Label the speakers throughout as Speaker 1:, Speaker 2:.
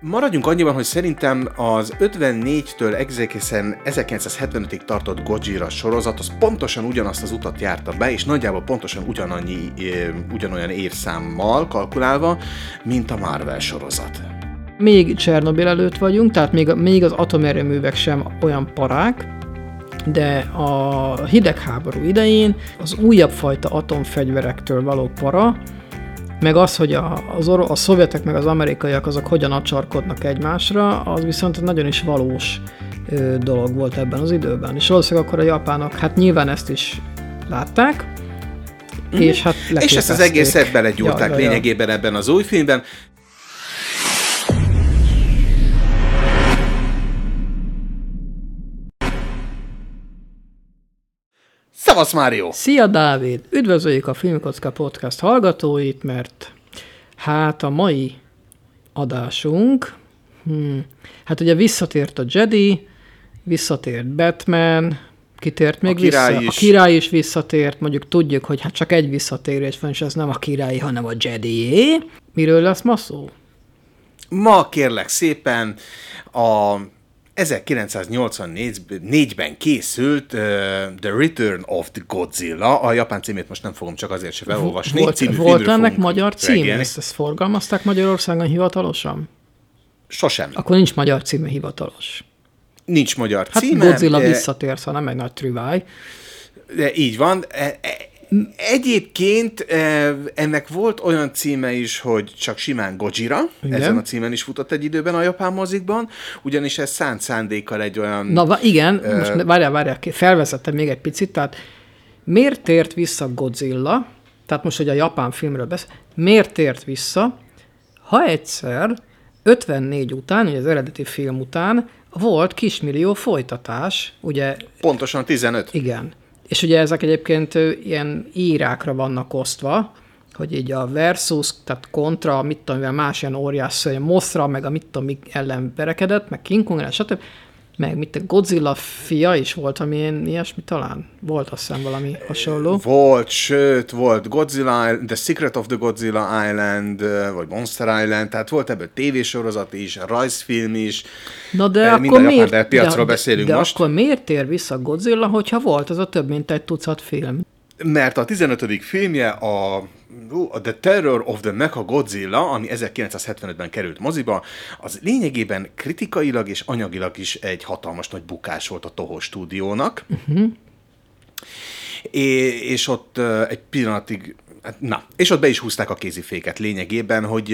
Speaker 1: Maradjunk annyiban, hogy szerintem az 54-től egészen 1975-ig tartott Gojira sorozat, az pontosan ugyanazt az utat járta be, és nagyjából pontosan ugyanannyi, ugyanolyan évszámmal kalkulálva, mint a Marvel sorozat.
Speaker 2: Még Csernobil előtt vagyunk, tehát még, még az atomerőművek sem olyan parák, de a hidegháború idején az újabb fajta atomfegyverektől való para, meg az, hogy a, az oro- a szovjetek meg az amerikaiak azok hogyan acsarkodnak egymásra, az viszont nagyon is valós ö, dolog volt ebben az időben. És valószínűleg akkor a japánok, hát nyilván ezt is látták, mm. és hát
Speaker 1: És ezt az egészet belegyúrták ja, ja, ja. lényegében ebben az új filmben. Szevasz, Mário!
Speaker 2: Szia, Dávid! Üdvözöljük a Filmkocka Podcast hallgatóit, mert hát a mai adásunk, hmm, hát ugye visszatért a Jedi, visszatért Batman, kitért még a vissza. Is. A király is visszatért, mondjuk tudjuk, hogy hát csak egy visszatérés van, és ez nem a királyi, hanem a Jedi. Miről lesz ma szó?
Speaker 1: Ma kérlek szépen a 1984-ben készült uh, The Return of the Godzilla, a japán címét most nem fogom csak azért se felolvasni.
Speaker 2: Volt, volt ennek magyar cím? Ezt, ezt forgalmazták Magyarországon hivatalosan?
Speaker 1: Sosem.
Speaker 2: Akkor nincs magyar címe hivatalos.
Speaker 1: Nincs magyar
Speaker 2: hát
Speaker 1: címe.
Speaker 2: Godzilla visszatérsz, ha nem egy nagy trüváj.
Speaker 1: De így van. Egyébként ennek volt olyan címe is, hogy csak simán Gojira, igen. ezen a címen is futott egy időben a japán mozikban, ugyanis ez szánt szándékkal egy olyan...
Speaker 2: Na igen, uh, most várjál, várjál, felvezettem még egy picit, tehát miért tért vissza Godzilla, tehát most, hogy a japán filmről beszél, miért tért vissza, ha egyszer 54 után, ugye az eredeti film után volt kismillió folytatás, ugye...
Speaker 1: Pontosan 15.
Speaker 2: Igen. És ugye ezek egyébként ilyen írákra vannak osztva, hogy így a versus, tehát kontra, mit tudom, más ilyen óriás, Mothra, meg a mit tudom, ellen verekedett, meg King Kong, stb meg mit a Godzilla fia is volt, ami ilyen ilyesmi talán? Volt azt hiszem valami hasonló.
Speaker 1: Volt, sőt, volt Godzilla, The Secret of the Godzilla Island, vagy Monster Island, tehát volt ebből tévésorozat is, rajzfilm is.
Speaker 2: Na de Mind akkor miért, de,
Speaker 1: piacról de, beszélünk
Speaker 2: de
Speaker 1: most.
Speaker 2: akkor miért tér vissza Godzilla, hogyha volt az a több mint egy tucat film?
Speaker 1: Mert a 15. filmje a a The Terror of the Mecha Godzilla, ami 1975-ben került moziba, az lényegében kritikailag és anyagilag is egy hatalmas nagy bukás volt a Toho stúdiónak. Uh-huh. É, és ott egy pillanatig hát, Na, és ott be is húzták a kéziféket lényegében, hogy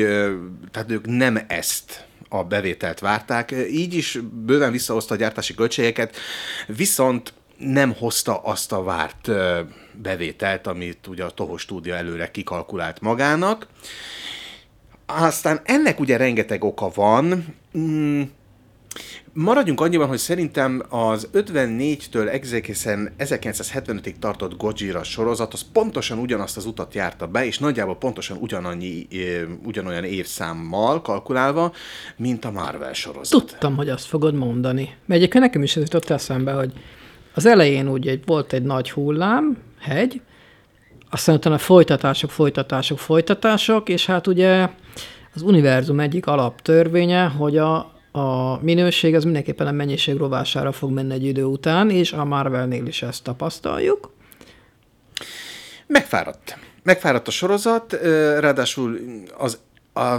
Speaker 1: tehát ők nem ezt a bevételt várták, így is bőven visszahozta a gyártási költségeket, viszont nem hozta azt a várt bevételt, amit ugye a Toho stúdió előre kikalkulált magának. Aztán ennek ugye rengeteg oka van. Mm, maradjunk annyiban, hogy szerintem az 54-től egészen 1975-ig tartott Gojira sorozat, az pontosan ugyanazt az utat járta be, és nagyjából pontosan ugyanannyi, ugyanolyan évszámmal kalkulálva, mint a Marvel sorozat.
Speaker 2: Tudtam, hogy azt fogod mondani. Mert egyébként nekem is ez jutott eszembe, hogy az elején úgy egy, volt egy nagy hullám, hegy, aztán utána folytatások, folytatások, folytatások, és hát ugye az univerzum egyik alaptörvénye, hogy a, a minőség az mindenképpen a mennyiség rovására fog menni egy idő után, és a Marvelnél is ezt tapasztaljuk.
Speaker 1: Megfáradt. Megfáradt a sorozat, ráadásul az a,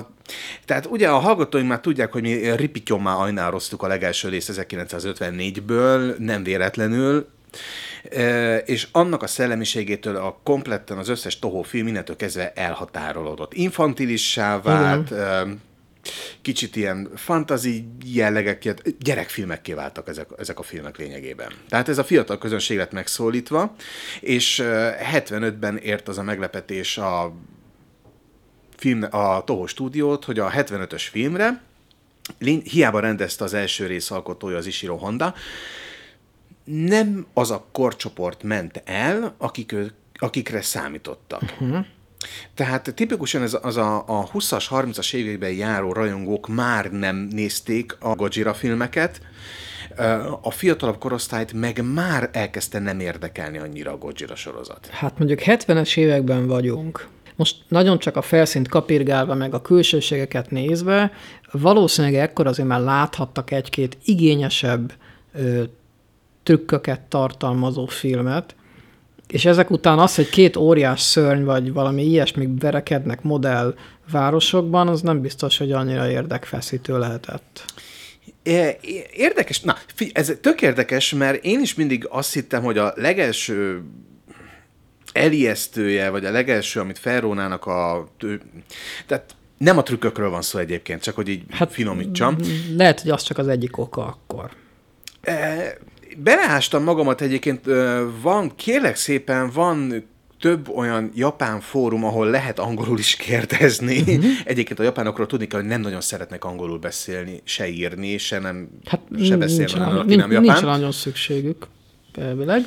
Speaker 1: tehát ugye a hallgatóink már tudják, hogy mi ripityommá ajnároztuk a legelső részt 1954-ből, nem véletlenül, és annak a szellemiségétől a kompletten az összes Toho film innentől kezdve elhatárolódott. Infantilissá vált, Igen. kicsit ilyen fantazi jellegek, gyerekfilmekké váltak ezek, ezek a filmek lényegében. Tehát ez a fiatal közönség lett megszólítva, és 75-ben ért az a meglepetés a film, a Toho stúdiót, hogy a 75-ös filmre, hiába rendezte az első rész alkotója az Ishiro Honda, nem az a korcsoport ment el, akik, akikre számítottak. Uh-huh. Tehát tipikusan ez az a, a 20-as, 30-as években járó rajongók már nem nézték a Gojira filmeket, a fiatalabb korosztályt meg már elkezdte nem érdekelni annyira a Gojira sorozat.
Speaker 2: Hát mondjuk 70-es években vagyunk. most nagyon csak a felszínt kapirgálva, meg a külsőségeket nézve, valószínűleg ekkor azért már láthattak egy-két igényesebb trükköket tartalmazó filmet, és ezek után az, hogy két óriás szörny vagy valami ilyesmi verekednek modell városokban, az nem biztos, hogy annyira érdekfeszítő lehetett.
Speaker 1: Érdekes, na, ez tök érdekes, mert én is mindig azt hittem, hogy a legelső elijesztője, vagy a legelső, amit felrónának a... Tehát nem a trükkökről van szó egyébként, csak hogy így hát, finomítsam.
Speaker 2: Lehet, hogy az csak az egyik oka akkor.
Speaker 1: E, beleástam magamat egyébként, van, kérlek szépen, van több olyan japán fórum, ahol lehet angolul is kérdezni. Uh-huh. Egyébként a japánokról tudni kell, hogy nem nagyon szeretnek angolul beszélni, se írni, se nem
Speaker 2: hát, se beszélni, nincs, aki nem japán. Nincs nagyon szükségük, elvileg.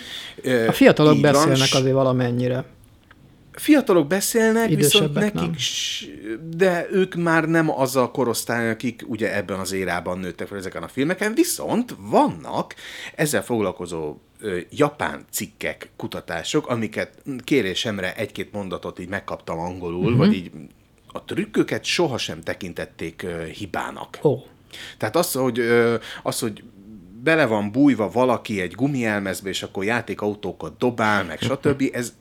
Speaker 2: A fiatalok Így beszélnek van, azért valamennyire.
Speaker 1: Fiatalok beszélnek, viszont nekik, nem. de ők már nem az a korosztály, akik ugye ebben az érában nőttek fel ezeken a filmeken, viszont vannak ezzel foglalkozó ö, japán cikkek, kutatások, amiket kérésemre egy-két mondatot így megkaptam angolul, uh-huh. vagy így a trükköket sohasem tekintették ö, hibának.
Speaker 2: Oh.
Speaker 1: Tehát az, hogy, ö, az, hogy bele van bújva valaki egy gumielmezbe, és akkor játékautókat dobál, meg stb. Ez,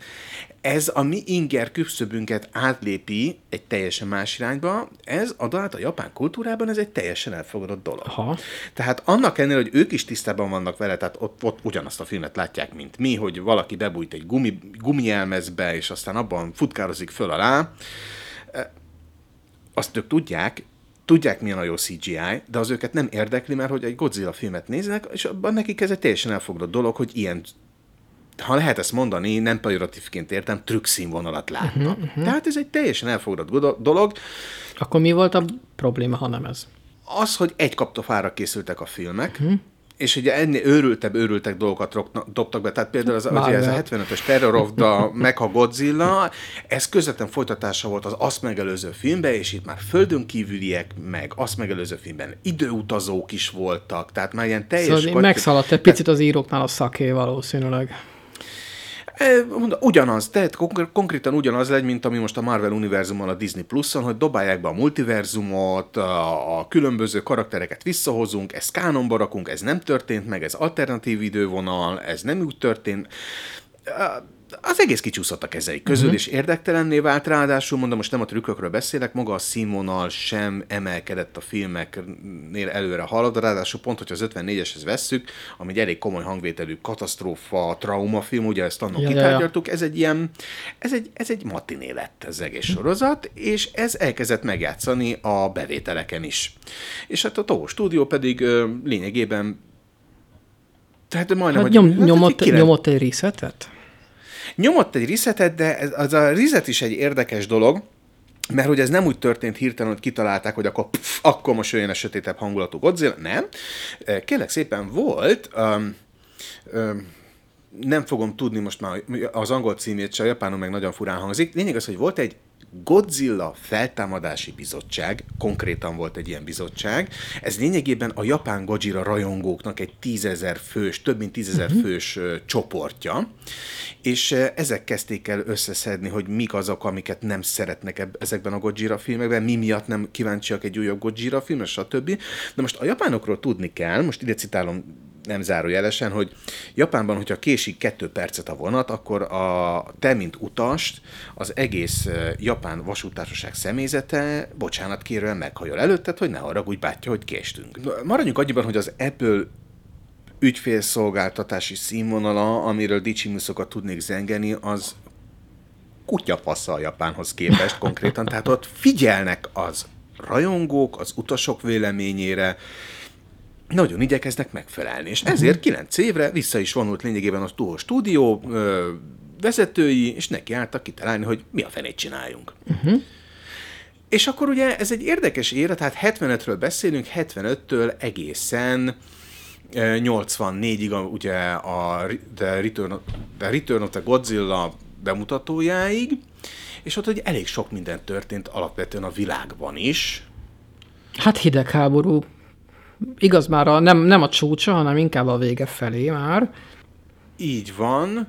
Speaker 1: ez a mi inger küszöbünket átlépi egy teljesen más irányba, ez adott a japán kultúrában ez egy teljesen elfogadott dolog.
Speaker 2: Aha.
Speaker 1: Tehát annak ennél, hogy ők is tisztában vannak vele, tehát ott, ott ugyanazt a filmet látják, mint mi, hogy valaki bebújt egy gumi, gumielmezbe, és aztán abban futkározik föl alá, azt ők tudják, tudják, milyen a jó CGI, de az őket nem érdekli, mert hogy egy Godzilla filmet néznek, és abban nekik ez egy teljesen elfogadott dolog, hogy ilyen ha lehet ezt mondani, nem pejoratívként értem, trükkszínvonalat látnak. Uh-huh, uh-huh. Tehát ez egy teljesen elfogadott dolog.
Speaker 2: Akkor mi volt a probléma, ha nem ez?
Speaker 1: Az, hogy egy kaptafára készültek a filmek, uh-huh és ugye ennél őrültebb, őrültek dolgokat dobtak be, tehát például az, ugye ez a 75-ös Terror of the Mecha Godzilla, ez közvetlen folytatása volt az azt megelőző filmben, és itt már földön kívüliek, meg azt megelőző filmben időutazók is voltak, tehát már ilyen teljes...
Speaker 2: Szóval megszaladt egy picit az íróknál a szaké valószínűleg.
Speaker 1: Ugyanaz, tehát konkrétan ugyanaz legy, mint ami most a Marvel univerzumon a Disney Plus-on, hogy dobálják be a multiverzumot, a, a különböző karaktereket visszahozunk, ezt kánonba rakunk, ez nem történt meg, ez alternatív idővonal, ez nem úgy történt az egész kicsúszott a kezei közül, uh-huh. és érdektelenné vált, ráadásul mondom, most nem a trükkökről beszélek, maga a színvonal sem emelkedett a filmeknél előre halad, ráadásul pont, hogy az 54-eshez vesszük, ami egy elég komoly hangvételű katasztrófa, traumafilm, ugye ezt annak ja, kitárgyaltuk, ja. ez egy ilyen, ez egy, ez egy matiné lett ez egész sorozat, és ez elkezdett megjátszani a bevételeken is. És hát a Toho stúdió pedig ö, lényegében
Speaker 2: tehát majdnem, hát nyom, hogy, nyomott, hát, nyomott egy resetet?
Speaker 1: Nyomott egy resetet, de ez, az a reset is egy érdekes dolog, mert hogy ez nem úgy történt hirtelen, hogy kitalálták, hogy akkor, pff, akkor most jöjjön a sötétebb hangulatú Godzilla. Nem. Kérlek szépen volt, um, um, nem fogom tudni most már az angol címét, se a japánul meg nagyon furán hangzik. Lényeg az, hogy volt egy Godzilla feltámadási bizottság, konkrétan volt egy ilyen bizottság, ez lényegében a japán Godzilla rajongóknak egy tízezer fős, több mint tízezer uh-huh. fős csoportja, és ezek kezdték el összeszedni, hogy mik azok, amiket nem szeretnek ezekben a Godzilla filmekben, mi miatt nem kíváncsiak egy újabb Godzilla film, stb. De most a japánokról tudni kell, most ide citálom nem zárójelesen, hogy Japánban, hogyha késik kettő percet a vonat, akkor a te, mint utast, az egész japán vasútársaság személyzete bocsánat kérően meghajol előtted, hogy ne haragudj, bátya, hogy késtünk. Maradjunk annyiban, hogy az Apple ügyfélszolgáltatási színvonala, amiről dicsimuszokat tudnék zengeni, az kutyapassa a Japánhoz képest konkrétan, tehát ott figyelnek az rajongók, az utasok véleményére, nagyon igyekeznek megfelelni. És ezért kilenc évre vissza is vonult lényegében a Toho stúdió ö, vezetői, és neki álltak kitalálni, hogy mi a fenét csináljunk. Uh-huh. És akkor ugye ez egy érdekes éra, tehát 75-ről beszélünk, 75-től egészen 84-ig ugye a The Return, of, the Return of the Godzilla bemutatójáig, és ott hogy elég sok minden történt alapvetően a világban is.
Speaker 2: Hát hidegháború igaz már a, nem, nem a csúcsa, hanem inkább a vége felé már.
Speaker 1: Így van.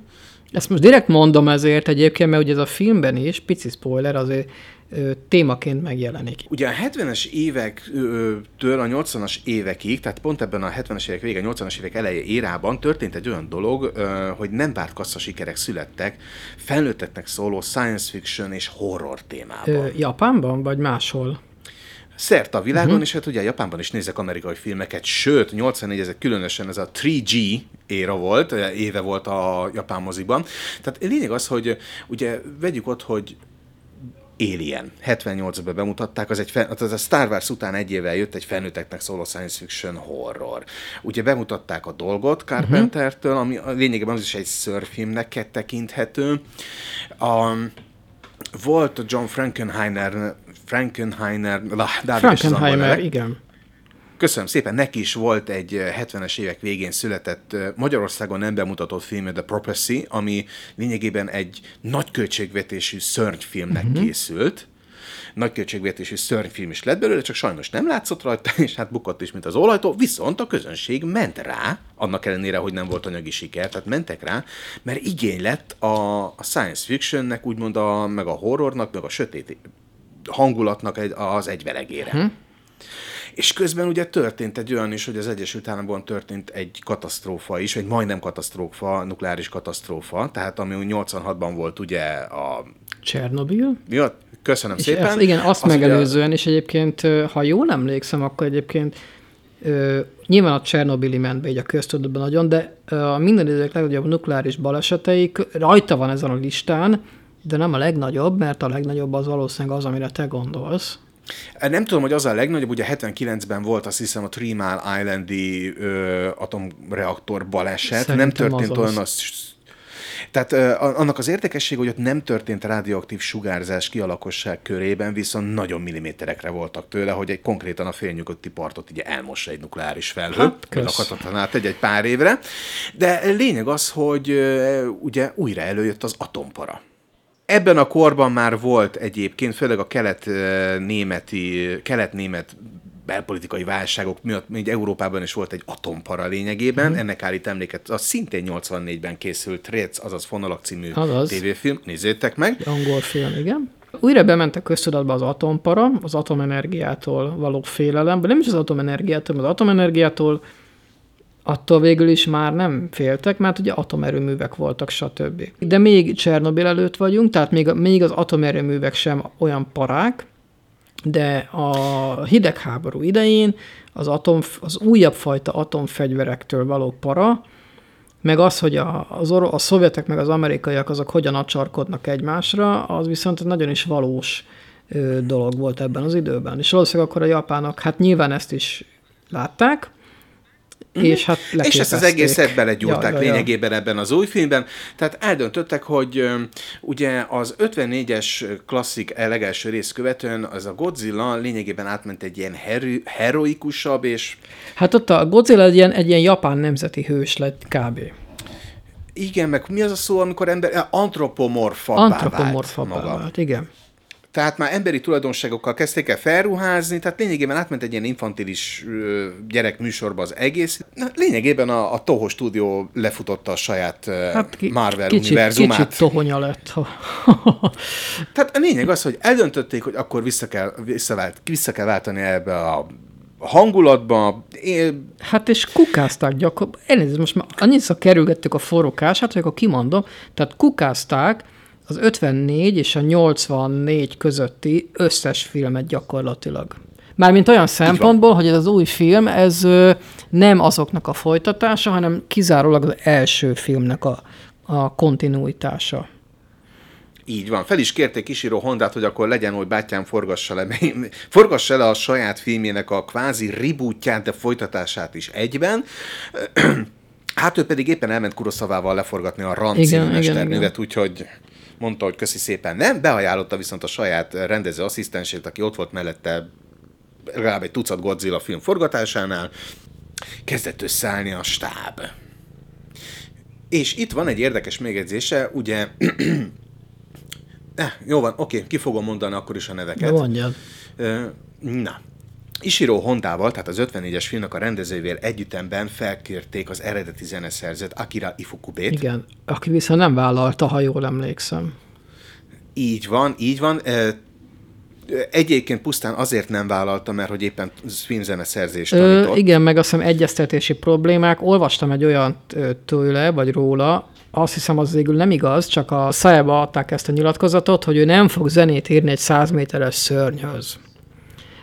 Speaker 2: Ezt most direkt mondom ezért egyébként, mert ugye ez a filmben is, pici spoiler, azért ö, témaként megjelenik.
Speaker 1: Ugye a 70-es évektől a 80-as évekig, tehát pont ebben a 70-es évek vége, 80-as évek eleje érában történt egy olyan dolog, ö, hogy nem várt kassza sikerek születtek felnőtteknek szóló science fiction és horror témában.
Speaker 2: Ö, Japánban, vagy máshol?
Speaker 1: Szerte a világon, uh-huh. és hát ugye Japánban is nézek amerikai filmeket, sőt, 84 ezek különösen ez a 3G éra volt, éve volt a japán moziban. Tehát lényeg az, hogy ugye vegyük ott, hogy Alien. 78-ban bemutatták, az, egy, az a Star Wars után egy évvel jött egy felnőtteknek szóló science fiction horror. Ugye bemutatták a dolgot Carpentertől, ami a lényegében az is egy szörfilmnek tekinthető. A, volt a John Frankenheimer, Frankenheimer,
Speaker 2: Frankenheimer, igen.
Speaker 1: Köszönöm szépen, neki is volt egy eh, 70-es évek végén született eh, Magyarországon nem bemutatott film, The Prophecy, ami lényegében egy nagy költségvetésű szörnyfilmnek uh-huh. készült. Nagy költségvetésű szörnyfilm is lett belőle, csak sajnos nem látszott rajta, és hát bukott is, mint az olajtó, viszont a közönség ment rá, annak ellenére, hogy nem volt anyagi siker, tehát mentek rá, mert igény lett a, a science fictionnek, úgymond a, meg a horrornak, meg a sötét hangulatnak egy, az egyvelegére. Uh-huh. És közben ugye történt egy olyan is, hogy az Egyesült Államokban történt egy katasztrófa is, egy majdnem katasztrófa, nukleáris katasztrófa, tehát ami úgy 86-ban volt ugye a...
Speaker 2: Csernobil.
Speaker 1: Ja, köszönöm
Speaker 2: És
Speaker 1: szépen.
Speaker 2: ezt, igen, azt
Speaker 1: Az ugye-
Speaker 2: megelőzően, és egyébként, ha jól emlékszem, akkor egyébként ö, nyilván a Csernobili ment be így a köztudatban nagyon, de a minden idők legnagyobb nukleáris baleseteik rajta van ezen a listán, de nem a legnagyobb, mert a legnagyobb az valószínűleg az, amire te gondolsz.
Speaker 1: Nem tudom, hogy az a legnagyobb, ugye 79-ben volt azt hiszem a Three Mile Islandi ö, atomreaktor baleset.
Speaker 2: Szerintem
Speaker 1: nem történt
Speaker 2: az
Speaker 1: olyan
Speaker 2: az.
Speaker 1: Tehát ö, annak az érdekesség, hogy ott nem történt radioaktív sugárzás ki a lakosság körében, viszont nagyon milliméterekre voltak tőle, hogy egy konkrétan a félnyugodti partot ugye elmossa egy nukleáris felhő,
Speaker 2: Hát,
Speaker 1: lakhatatlan át egy, egy pár évre. De lényeg az, hogy ö, ugye újra előjött az atompara. Ebben a korban már volt egyébként, főleg a kelet-németi, kelet-német belpolitikai válságok miatt még Európában is volt egy atompara lényegében, mm. ennek állít emléket, az szintén 84-ben készült Réc, azaz Fonalak című
Speaker 2: Azaz.
Speaker 1: tévéfilm, nézzétek meg.
Speaker 2: Angol film, igen. Újra bement a köztudatba az atompara, az atomenergiától való félelem, de nem is az atomenergiától, az atomenergiától attól végül is már nem féltek, mert ugye atomerőművek voltak, stb. De még Csernobil előtt vagyunk, tehát még, még az atomerőművek sem olyan parák, de a hidegháború idején az, atom, az újabb fajta atomfegyverektől való para, meg az, hogy a, az oro- a szovjetek meg az amerikaiak azok hogyan acsarkodnak egymásra, az viszont nagyon is valós ö, dolog volt ebben az időben. És valószínűleg akkor a japánok, hát nyilván ezt is látták, és hát
Speaker 1: És ezt az egészet belegyúrták
Speaker 2: Ja,
Speaker 1: ja,
Speaker 2: ja,
Speaker 1: lényegében ebben az új filmben. Tehát eldöntöttek, hogy ugye az 54-es klasszik legelső rész követően az a Godzilla lényegében átment egy ilyen hero- heroikusabb és
Speaker 2: Hát ott a Godzilla egy ilyen, egy ilyen japán nemzeti hős lett kb.
Speaker 1: igen, meg mi az a szó, amikor ember antropomorfabbá
Speaker 2: Antropomorfabbá
Speaker 1: vált maga.
Speaker 2: vált, igen.
Speaker 1: Tehát már emberi tulajdonságokkal kezdték el felruházni, tehát lényegében átment egy ilyen infantilis gyerek műsorba az egész. Na, lényegében a, a Toho stúdió lefutotta a saját hát
Speaker 2: ki,
Speaker 1: Marvel
Speaker 2: kicsit,
Speaker 1: univerzumát.
Speaker 2: kicsit tohonya lett.
Speaker 1: Tehát a lényeg az, hogy eldöntötték, hogy akkor vissza kell, visszavált, vissza kell váltani ebbe a hangulatba. É,
Speaker 2: Hát és kukázták gyakorlatilag, elnézést, most már annyiszor kerülgettük a forrókását, hogy akkor kimondom, tehát kukázták az 54 és a 84 közötti összes filmet gyakorlatilag. Mármint olyan szempontból, hogy ez az új film, ez nem azoknak a folytatása, hanem kizárólag az első filmnek a, a kontinuitása.
Speaker 1: Így van. Fel is kérték Ishiro Hondát, hogy akkor legyen, hogy bátyám forgassa le, forgassa le a saját filmjének a kvázi rebootját, de folytatását is egyben. Hát ő pedig éppen elment Kuroszavával leforgatni a Ram
Speaker 2: Igen,
Speaker 1: című mesterművet, úgyhogy mondta, hogy köszi szépen nem, beajánlotta viszont a saját rendező asszisztensét, aki ott volt mellette legalább egy tucat Godzilla film forgatásánál, kezdett összeállni a stáb. És itt van egy érdekes megjegyzése, ugye Eh, jó van, oké, ki fogom mondani akkor is a neveket.
Speaker 2: Mondjad.
Speaker 1: Na. Ishiro Hondával, tehát az 54-es filmnek a rendezőjével együttemben felkérték az eredeti zeneszerzőt Akira Ifukubét.
Speaker 2: Igen, aki viszont nem vállalta, ha jól emlékszem.
Speaker 1: Így van, így van. Egyébként pusztán azért nem vállalta, mert hogy éppen filmzene szerzést
Speaker 2: tanított. Ö, igen, meg azt hiszem egyeztetési problémák. Olvastam egy olyan tőle, vagy róla, azt hiszem az végül nem igaz, csak a szájába adták ezt a nyilatkozatot, hogy ő nem fog zenét írni egy 100 méteres szörnyhöz.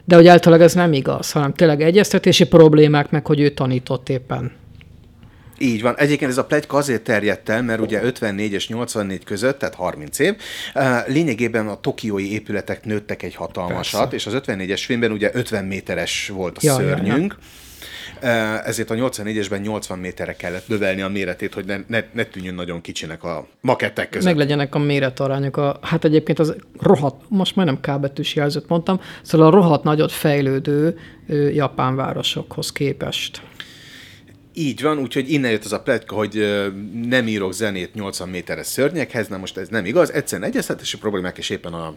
Speaker 2: De hogy általában ez nem igaz, hanem tényleg egyeztetési problémák, meg hogy ő tanított éppen.
Speaker 1: Így van. Egyébként ez a plegyka azért terjedt el, mert ugye 54 és 84 között, tehát 30 év, lényegében a tokiói épületek nőttek egy hatalmasat, Persze. és az 54-es filmben ugye 50 méteres volt a ja, szörnyünk. Ja, ja ezért a 84-esben 80 méterre kellett növelni a méretét, hogy ne, ne, ne tűnjön nagyon kicsinek a makettek között.
Speaker 2: Meg legyenek a méretarányok. A, hát egyébként az rohadt, most majdnem kábetűs jelzőt mondtam, szóval a rohadt nagyot fejlődő japán városokhoz képest.
Speaker 1: Így van, úgyhogy innen jött az a pletyka, hogy nem írok zenét 80 méteres szörnyekhez, na most ez nem igaz, egyszerűen egyeztetési problémák és éppen, a,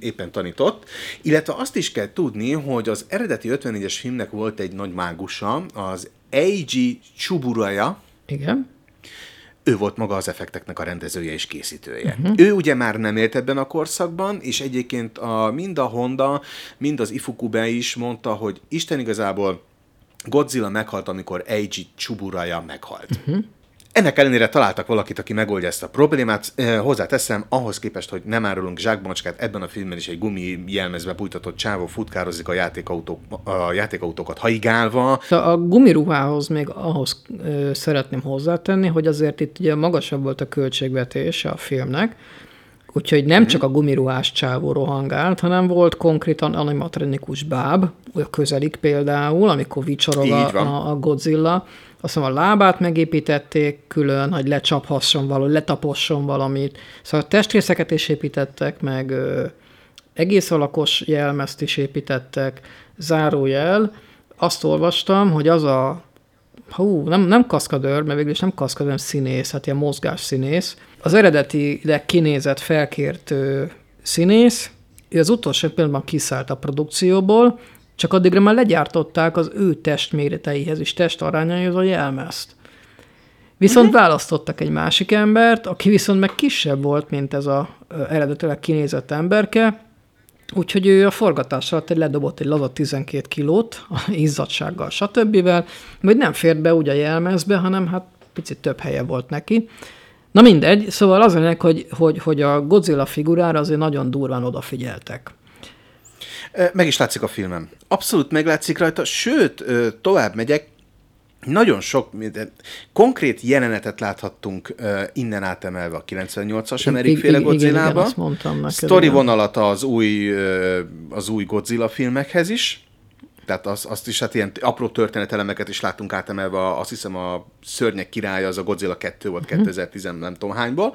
Speaker 1: éppen tanított. Illetve azt is kell tudni, hogy az eredeti 54-es filmnek volt egy nagy mágusa, az Eiji Chuburaya.
Speaker 2: Igen
Speaker 1: ő volt maga az effekteknek a rendezője és készítője. Uh-huh. Ő ugye már nem élt ebben a korszakban, és egyébként a, mind a Honda, mind az Ifukube is mondta, hogy Isten igazából Godzilla meghalt, amikor Eiji Chuburaya meghalt. Uh-huh. Ennek ellenére találtak valakit, aki megoldja ezt a problémát. Eh, hozzáteszem, ahhoz képest, hogy nem árulunk zsákbamacskát, ebben a filmben is egy gumi jelmezbe bújtatott csávó futkározik a, játékautók, a játékautókat haigálva.
Speaker 2: A gumiruhához még ahhoz szeretném hozzátenni, hogy azért itt ugye magasabb volt a költségvetés a filmnek, Úgyhogy nem mm. csak a gumiruhás csávó rohangált, hanem volt konkrétan animatronikus báb, a közelik például, amikor vicsorog a, a Godzilla. Azt mondom, a lábát megépítették külön, hogy lecsaphasson valami, letaposson valamit. Szóval testrészeket is építettek, meg ö, egész alakos jelmezt is építettek. Zárójel, azt olvastam, hogy az a hú, nem, nem kaszkadőr, mert végül is nem kaszkadőr, hanem színész, hát ilyen mozgás színész. Az eredetileg kinézett felkért színész, ő az utolsó pillanatban kiszállt a produkcióból, csak addigra már legyártották az ő testméreteihez és testarányaihoz a jelmezt. Viszont uh-huh. választottak egy másik embert, aki viszont meg kisebb volt, mint ez a eredetileg kinézett emberke, Úgyhogy ő a forgatás alatt egy ledobott egy laza 12 kilót, a izzadsággal, stb. Vagy nem fért be úgy a jelmezbe, hanem hát picit több helye volt neki. Na mindegy, szóval az ennek, hogy, hogy, hogy a Godzilla figurára azért nagyon durván odafigyeltek.
Speaker 1: Meg is látszik a filmem. Abszolút meglátszik rajta, sőt, tovább megyek, nagyon sok, konkrét jelenetet láthattunk uh, innen átemelve a 98-as Emerik féle Godzilla-ba. Story vonalat az új, uh, az új Godzilla filmekhez is. Tehát az, azt is, hát ilyen apró történetelemeket is láttunk átemelve, azt hiszem a Szörnyek királya, az a Godzilla 2 volt uh-huh. 2010 nem tudom hányból.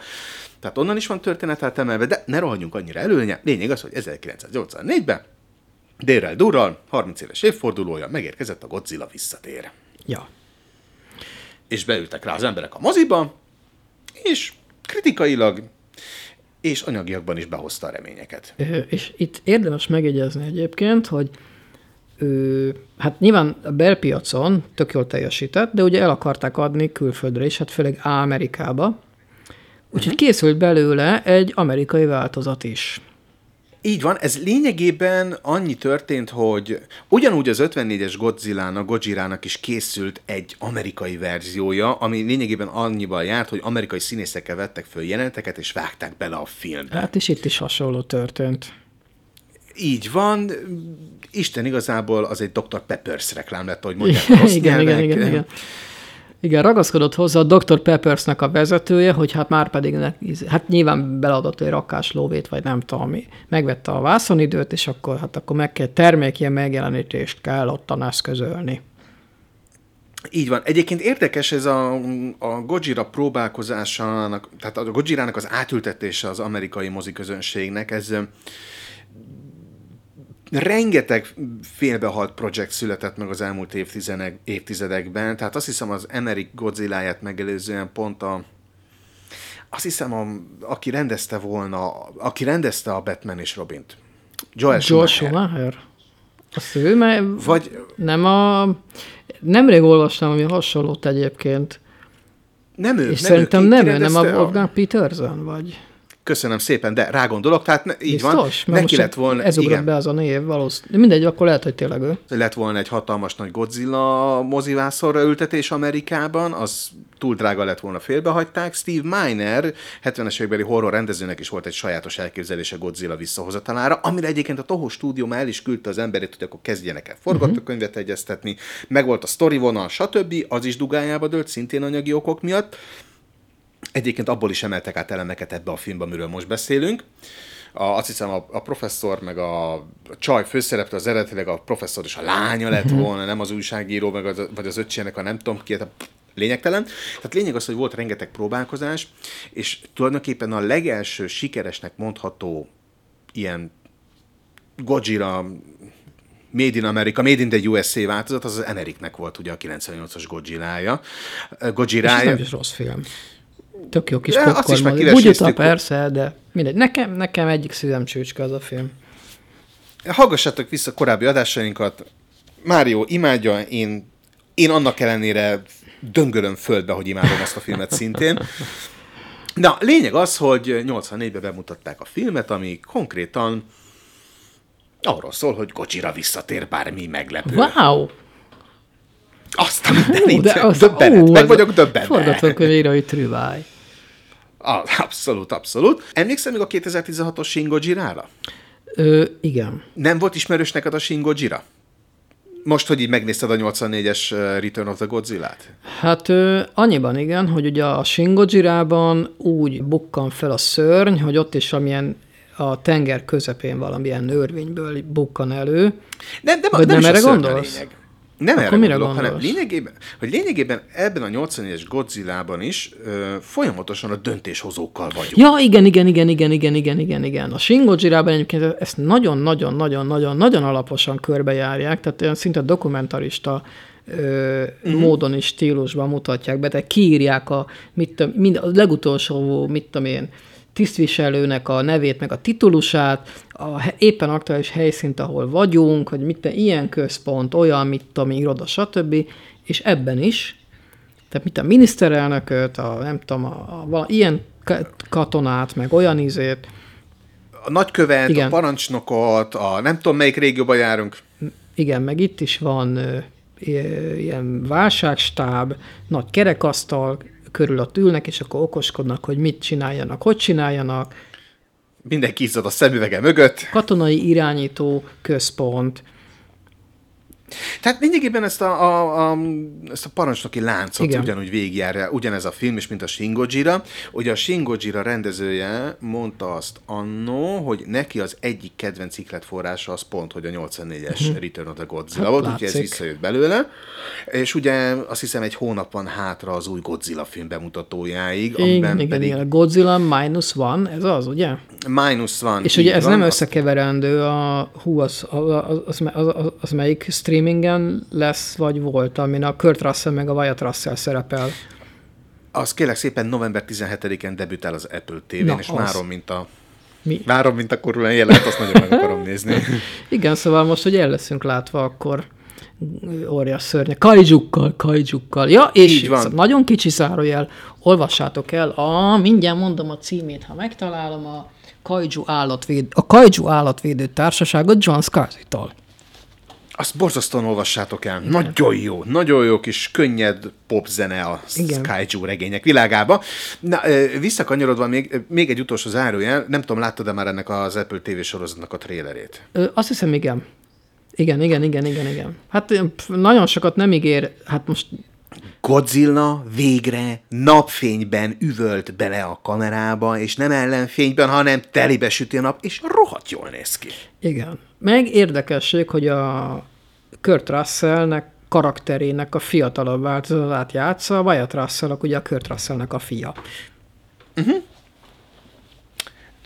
Speaker 1: Tehát onnan is van történet átemelve, de ne rohanjunk annyira előnye. Lényeg az, hogy 1984-ben Dérrel Durral, 30 éves évfordulója, megérkezett a Godzilla visszatér.
Speaker 2: Ja
Speaker 1: és beültek rá az emberek a moziba, és kritikailag és anyagiakban is behozta a reményeket.
Speaker 2: És itt érdemes megjegyezni egyébként, hogy ő, hát nyilván a belpiacon tök jól teljesített, de ugye el akarták adni külföldre is, hát főleg Amerikába. Úgyhogy uh-huh. készült belőle egy amerikai változat is.
Speaker 1: Így van, ez lényegében annyi történt, hogy ugyanúgy az 54-es Godzilla-nak, Godzilla-nak is készült egy amerikai verziója, ami lényegében annyival járt, hogy amerikai színészekkel vettek föl jeleneteket, és vágták bele a filmbe.
Speaker 2: Hát és itt is hasonló történt.
Speaker 1: Így van. Isten igazából az egy Dr. Peppers reklám lett, hogy mondják rossz
Speaker 2: igen, igen, igen, igen. Igen, ragaszkodott hozzá a Dr. Peppersnek a vezetője, hogy hát már pedig, ne, hát nyilván beladott egy rakás lóvét, vagy nem tudom mi. Megvette a vászonidőt, és akkor, hát akkor meg kell termék ilyen megjelenítést kell ottan eszközölni.
Speaker 1: Így van. Egyébként érdekes ez a, a Gojira próbálkozásának, tehát a Gojirának az átültetése az amerikai moziközönségnek, ez rengeteg félbehalt projekt született meg az elmúlt évtizedek, évtizedekben, tehát azt hiszem az Emmerich godzilla megelőzően pont a azt hiszem, a, aki rendezte volna, aki rendezte a Batman és Robint.
Speaker 2: Joel Schumacher. Schumacher? Azt ő, mert
Speaker 1: Vagy
Speaker 2: nem a... Nemrég olvastam valami hasonlót egyébként.
Speaker 1: nem ő,
Speaker 2: És
Speaker 1: nem
Speaker 2: szerintem
Speaker 1: ő,
Speaker 2: nem ő, nem a Wolfgang Peterson, vagy...
Speaker 1: Köszönöm szépen, de rá gondolok, tehát ne, így
Speaker 2: Biztos?
Speaker 1: van.
Speaker 2: Mert
Speaker 1: Neki
Speaker 2: most
Speaker 1: lett volna,
Speaker 2: Ez
Speaker 1: igen,
Speaker 2: be az a név, valószínűleg. Mindegy, akkor lehet, hogy tényleg ő.
Speaker 1: lett volna egy hatalmas nagy Godzilla mozivászorra ültetés Amerikában, az túl drága lett volna, félbehagyták. Steve Miner, 70-es évekbeli horror rendezőnek is volt egy sajátos elképzelése Godzilla visszahozatalára, amire egyébként a Toho stúdió már el is küldte az emberét, hogy akkor kezdjenek el forgatókönyvet egyeztetni, meg volt a story vonal, stb. Az is dugájába dőlt, szintén anyagi okok miatt. Egyébként abból is emeltek át elemeket ebbe a filmbe, amiről most beszélünk. A, azt hiszem a, a professzor, meg a, a csaj főszereplő az eredetileg a professzor és a lánya lett volna, nem az újságíró, meg az, vagy az öccsének a nem tudom ki, tehát lényegtelen. Tehát lényeg az, hogy volt rengeteg próbálkozás, és tulajdonképpen a legelső sikeresnek mondható ilyen Godzilla Made in America, Made in the USA változat, az az Emeriknek volt ugye a 98-as Godzilla-ja.
Speaker 2: És
Speaker 1: Godzilla-ja.
Speaker 2: nem is rossz film. Tök jó kis
Speaker 1: De azt is
Speaker 2: popcorn. Bugyuta persze, de mindegy. Nekem, nekem egyik szívem csőcske az a film.
Speaker 1: Hallgassátok vissza korábbi adásainkat. Mário imádja, én, én annak ellenére döngölöm földbe, hogy imádom ezt a filmet szintén. Na, lényeg az, hogy 84-ben bemutatták a filmet, ami konkrétan arról szól, hogy Godzilla visszatér bármi meglepő.
Speaker 2: Wow!
Speaker 1: Azt a mindenit,
Speaker 2: de az-
Speaker 1: döbbenet,
Speaker 2: ú,
Speaker 1: meg vagyok döbbenve.
Speaker 2: Forgatókönyvírói trüváj.
Speaker 1: Ah, abszolút, abszolút. Emlékszel még a 2016-os Shin Godzilla-ra?
Speaker 2: Ö, igen.
Speaker 1: Nem volt ismerős neked a Shin Godzilla? Most, hogy így megnézted a 84-es uh, Return of the Godzilla-t?
Speaker 2: Hát ö, annyiban igen, hogy ugye a Shin Godzilla-ban úgy bukkan fel a szörny, hogy ott is amilyen a tenger közepén valamilyen örvényből bukkan elő.
Speaker 1: Nem, nem,
Speaker 2: Vagy
Speaker 1: nem,
Speaker 2: nem erre
Speaker 1: szörny a
Speaker 2: gondolsz?
Speaker 1: lényeg. Nem
Speaker 2: Akkor
Speaker 1: erre
Speaker 2: mire
Speaker 1: gondolok, hanem
Speaker 2: gondolsz?
Speaker 1: lényegében, hogy lényegében ebben a 84-es Godzilla-ban is ö, folyamatosan a döntéshozókkal vagyunk.
Speaker 2: Ja, igen, igen, igen, igen, igen, igen, igen, igen. A Shin Godzilla-ban egyébként ezt nagyon-nagyon-nagyon-nagyon-nagyon alaposan körbejárják, tehát olyan szinte dokumentarista ö, uh-huh. módon is stílusban mutatják be, tehát kiírják a, mit tudom, mind, a legutolsó, mit tudom én, tisztviselőnek a nevét, meg a titulusát, a éppen aktuális helyszínt, ahol vagyunk, hogy mit tudom, ilyen központ, olyan, mit tudom, iroda, stb. És ebben is, tehát mit a miniszterelnököt, a, nem tudom, a, a, vala- ilyen ka- katonát, meg olyan izét,
Speaker 1: A nagykövet,
Speaker 2: Igen.
Speaker 1: a parancsnokot, a nem tudom melyik régióba járunk.
Speaker 2: igen, meg itt is van ö, ilyen válságstáb, nagy kerekasztal, körül ott ülnek, és akkor okoskodnak, hogy mit csináljanak, hogy csináljanak,
Speaker 1: Mindenki izzad a szemüvege mögött.
Speaker 2: katonai irányító központ,
Speaker 1: Tehát lényegében ezt a, a, a, ezt a parancsnoki láncot
Speaker 2: Igen.
Speaker 1: ugyanúgy végigjárja, ugyanez a film is, mint a Shin Godzilla. Ugye a Shin Godzilla rendezője mondta azt annó, hogy neki az egyik kedvenc ikletforrása az pont, hogy a 84-es Return of the Godzilla
Speaker 2: Hát
Speaker 1: volt, úgyhogy ez
Speaker 2: látszik.
Speaker 1: visszajött belőle. És ugye azt hiszem egy hónap van hátra az új Godzilla film bemutatójáig, amiben
Speaker 2: igen, igen,
Speaker 1: pedig
Speaker 2: igen, a Godzilla minus van, ez az, ugye?
Speaker 1: mínusz van.
Speaker 2: És ugye ez
Speaker 1: van,
Speaker 2: nem összekeverendő a, hú, az, az, az, az, az, az melyik streamingen lesz, vagy volt, amin a Kurt Russell meg a Wyatt Russell szerepel.
Speaker 1: Az kérlek szépen november 17-én debütál az Apple TV-n,
Speaker 2: Na,
Speaker 1: és
Speaker 2: az.
Speaker 1: várom, mint a
Speaker 2: Mi?
Speaker 1: Várom, mint a kurva jelenet, azt nagyon meg akarom nézni.
Speaker 2: Igen, szóval most, hogy el leszünk látva, akkor óriás szörnyek. Kaijukkal, kaijukkal. Ja, és
Speaker 1: Így van.
Speaker 2: szóval nagyon kicsi zárójel, olvassátok el a, mindjárt mondom a címét, ha megtalálom, a Kaiju állatvéd, a Kaiju állatvédő társaságot John Scarsy-tól.
Speaker 1: Azt borzasztóan olvassátok el. Nagyon jó, nagyon jó kis könnyed popzene a
Speaker 2: Igen.
Speaker 1: Skyju regények világába. Na, visszakanyarodva még, még egy utolsó zárójel, nem tudom, láttad-e már ennek az Apple TV sorozatnak a trélerét?
Speaker 2: Ö, azt hiszem, igen. Igen, igen, igen, igen, igen. Hát ö, pf, nagyon sokat nem ígér, hát most
Speaker 1: Godzilla végre napfényben üvölt bele a kamerába, és nem ellenfényben, hanem telibe süti a nap, és rohadt jól néz ki.
Speaker 2: igen. Meg érdekesség, hogy a Kurt Russellnek karakterének a fiatalabb változatát játsza, a Wyatt Russell, ugye a Kurt Russellnek a fia.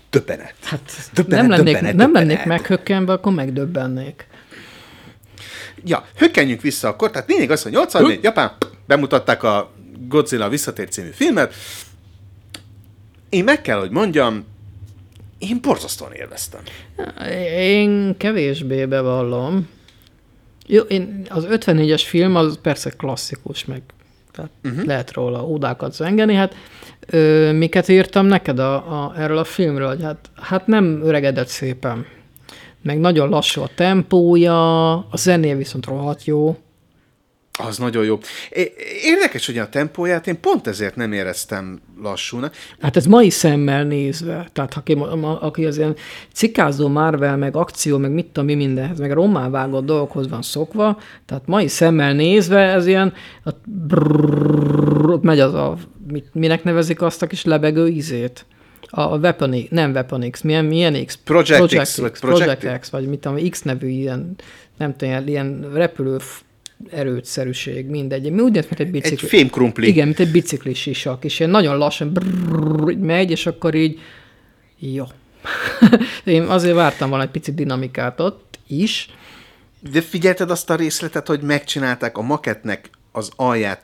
Speaker 1: Döbbenet.
Speaker 2: Hát
Speaker 1: Döbbenet,
Speaker 2: nem lennék,
Speaker 1: döbbenet,
Speaker 2: nem
Speaker 1: döbbenet.
Speaker 2: lennék meghökkenve, akkor megdöbbennék.
Speaker 1: Ja, hökkenjünk vissza akkor. Tehát lényeg az, hogy 84 Japán bemutatták a Godzilla visszatér című filmet. Én meg kell, hogy mondjam, én borzasztóan élveztem.
Speaker 2: Én kevésbé bevallom. Jó, én, az 54-es film az persze klasszikus, meg tehát uh-huh. lehet róla ódákat zengeni. Hát ö, miket írtam neked a, a, erről a filmről, hogy hát, hát nem öregedett szépen. Meg nagyon lassú a tempója, a zenéje viszont rohadt jó.
Speaker 1: Az nagyon jó. Érdekes, hogy a tempóját én pont ezért nem éreztem lassúnak.
Speaker 2: Hát ez mai szemmel nézve, tehát aki, aki az ilyen cikázó Marvel, meg akció, meg mit tudom mi mindenhez, meg rommá vágott dolgokhoz van szokva, tehát mai szemmel nézve ez ilyen, brrr, ott megy az a, mit, minek nevezik azt a kis lebegő ízét? A Weapon nem Weapon X, milyen, milyen X?
Speaker 1: Project, Project X,
Speaker 2: X, Project, Project X, vagy mit tudom, X nevű ilyen, nem tudom, ilyen repülő erőtszerűség, mindegy. Mi úgy néz, mint egy bicikli.
Speaker 1: Egy fémkrumpli.
Speaker 2: Igen, mint egy biciklis sisak, és ilyen nagyon lassan brrr, megy, és akkor így jó. Én azért vártam volna egy pici dinamikát ott is.
Speaker 1: De figyelted azt a részletet, hogy megcsinálták a maketnek az alját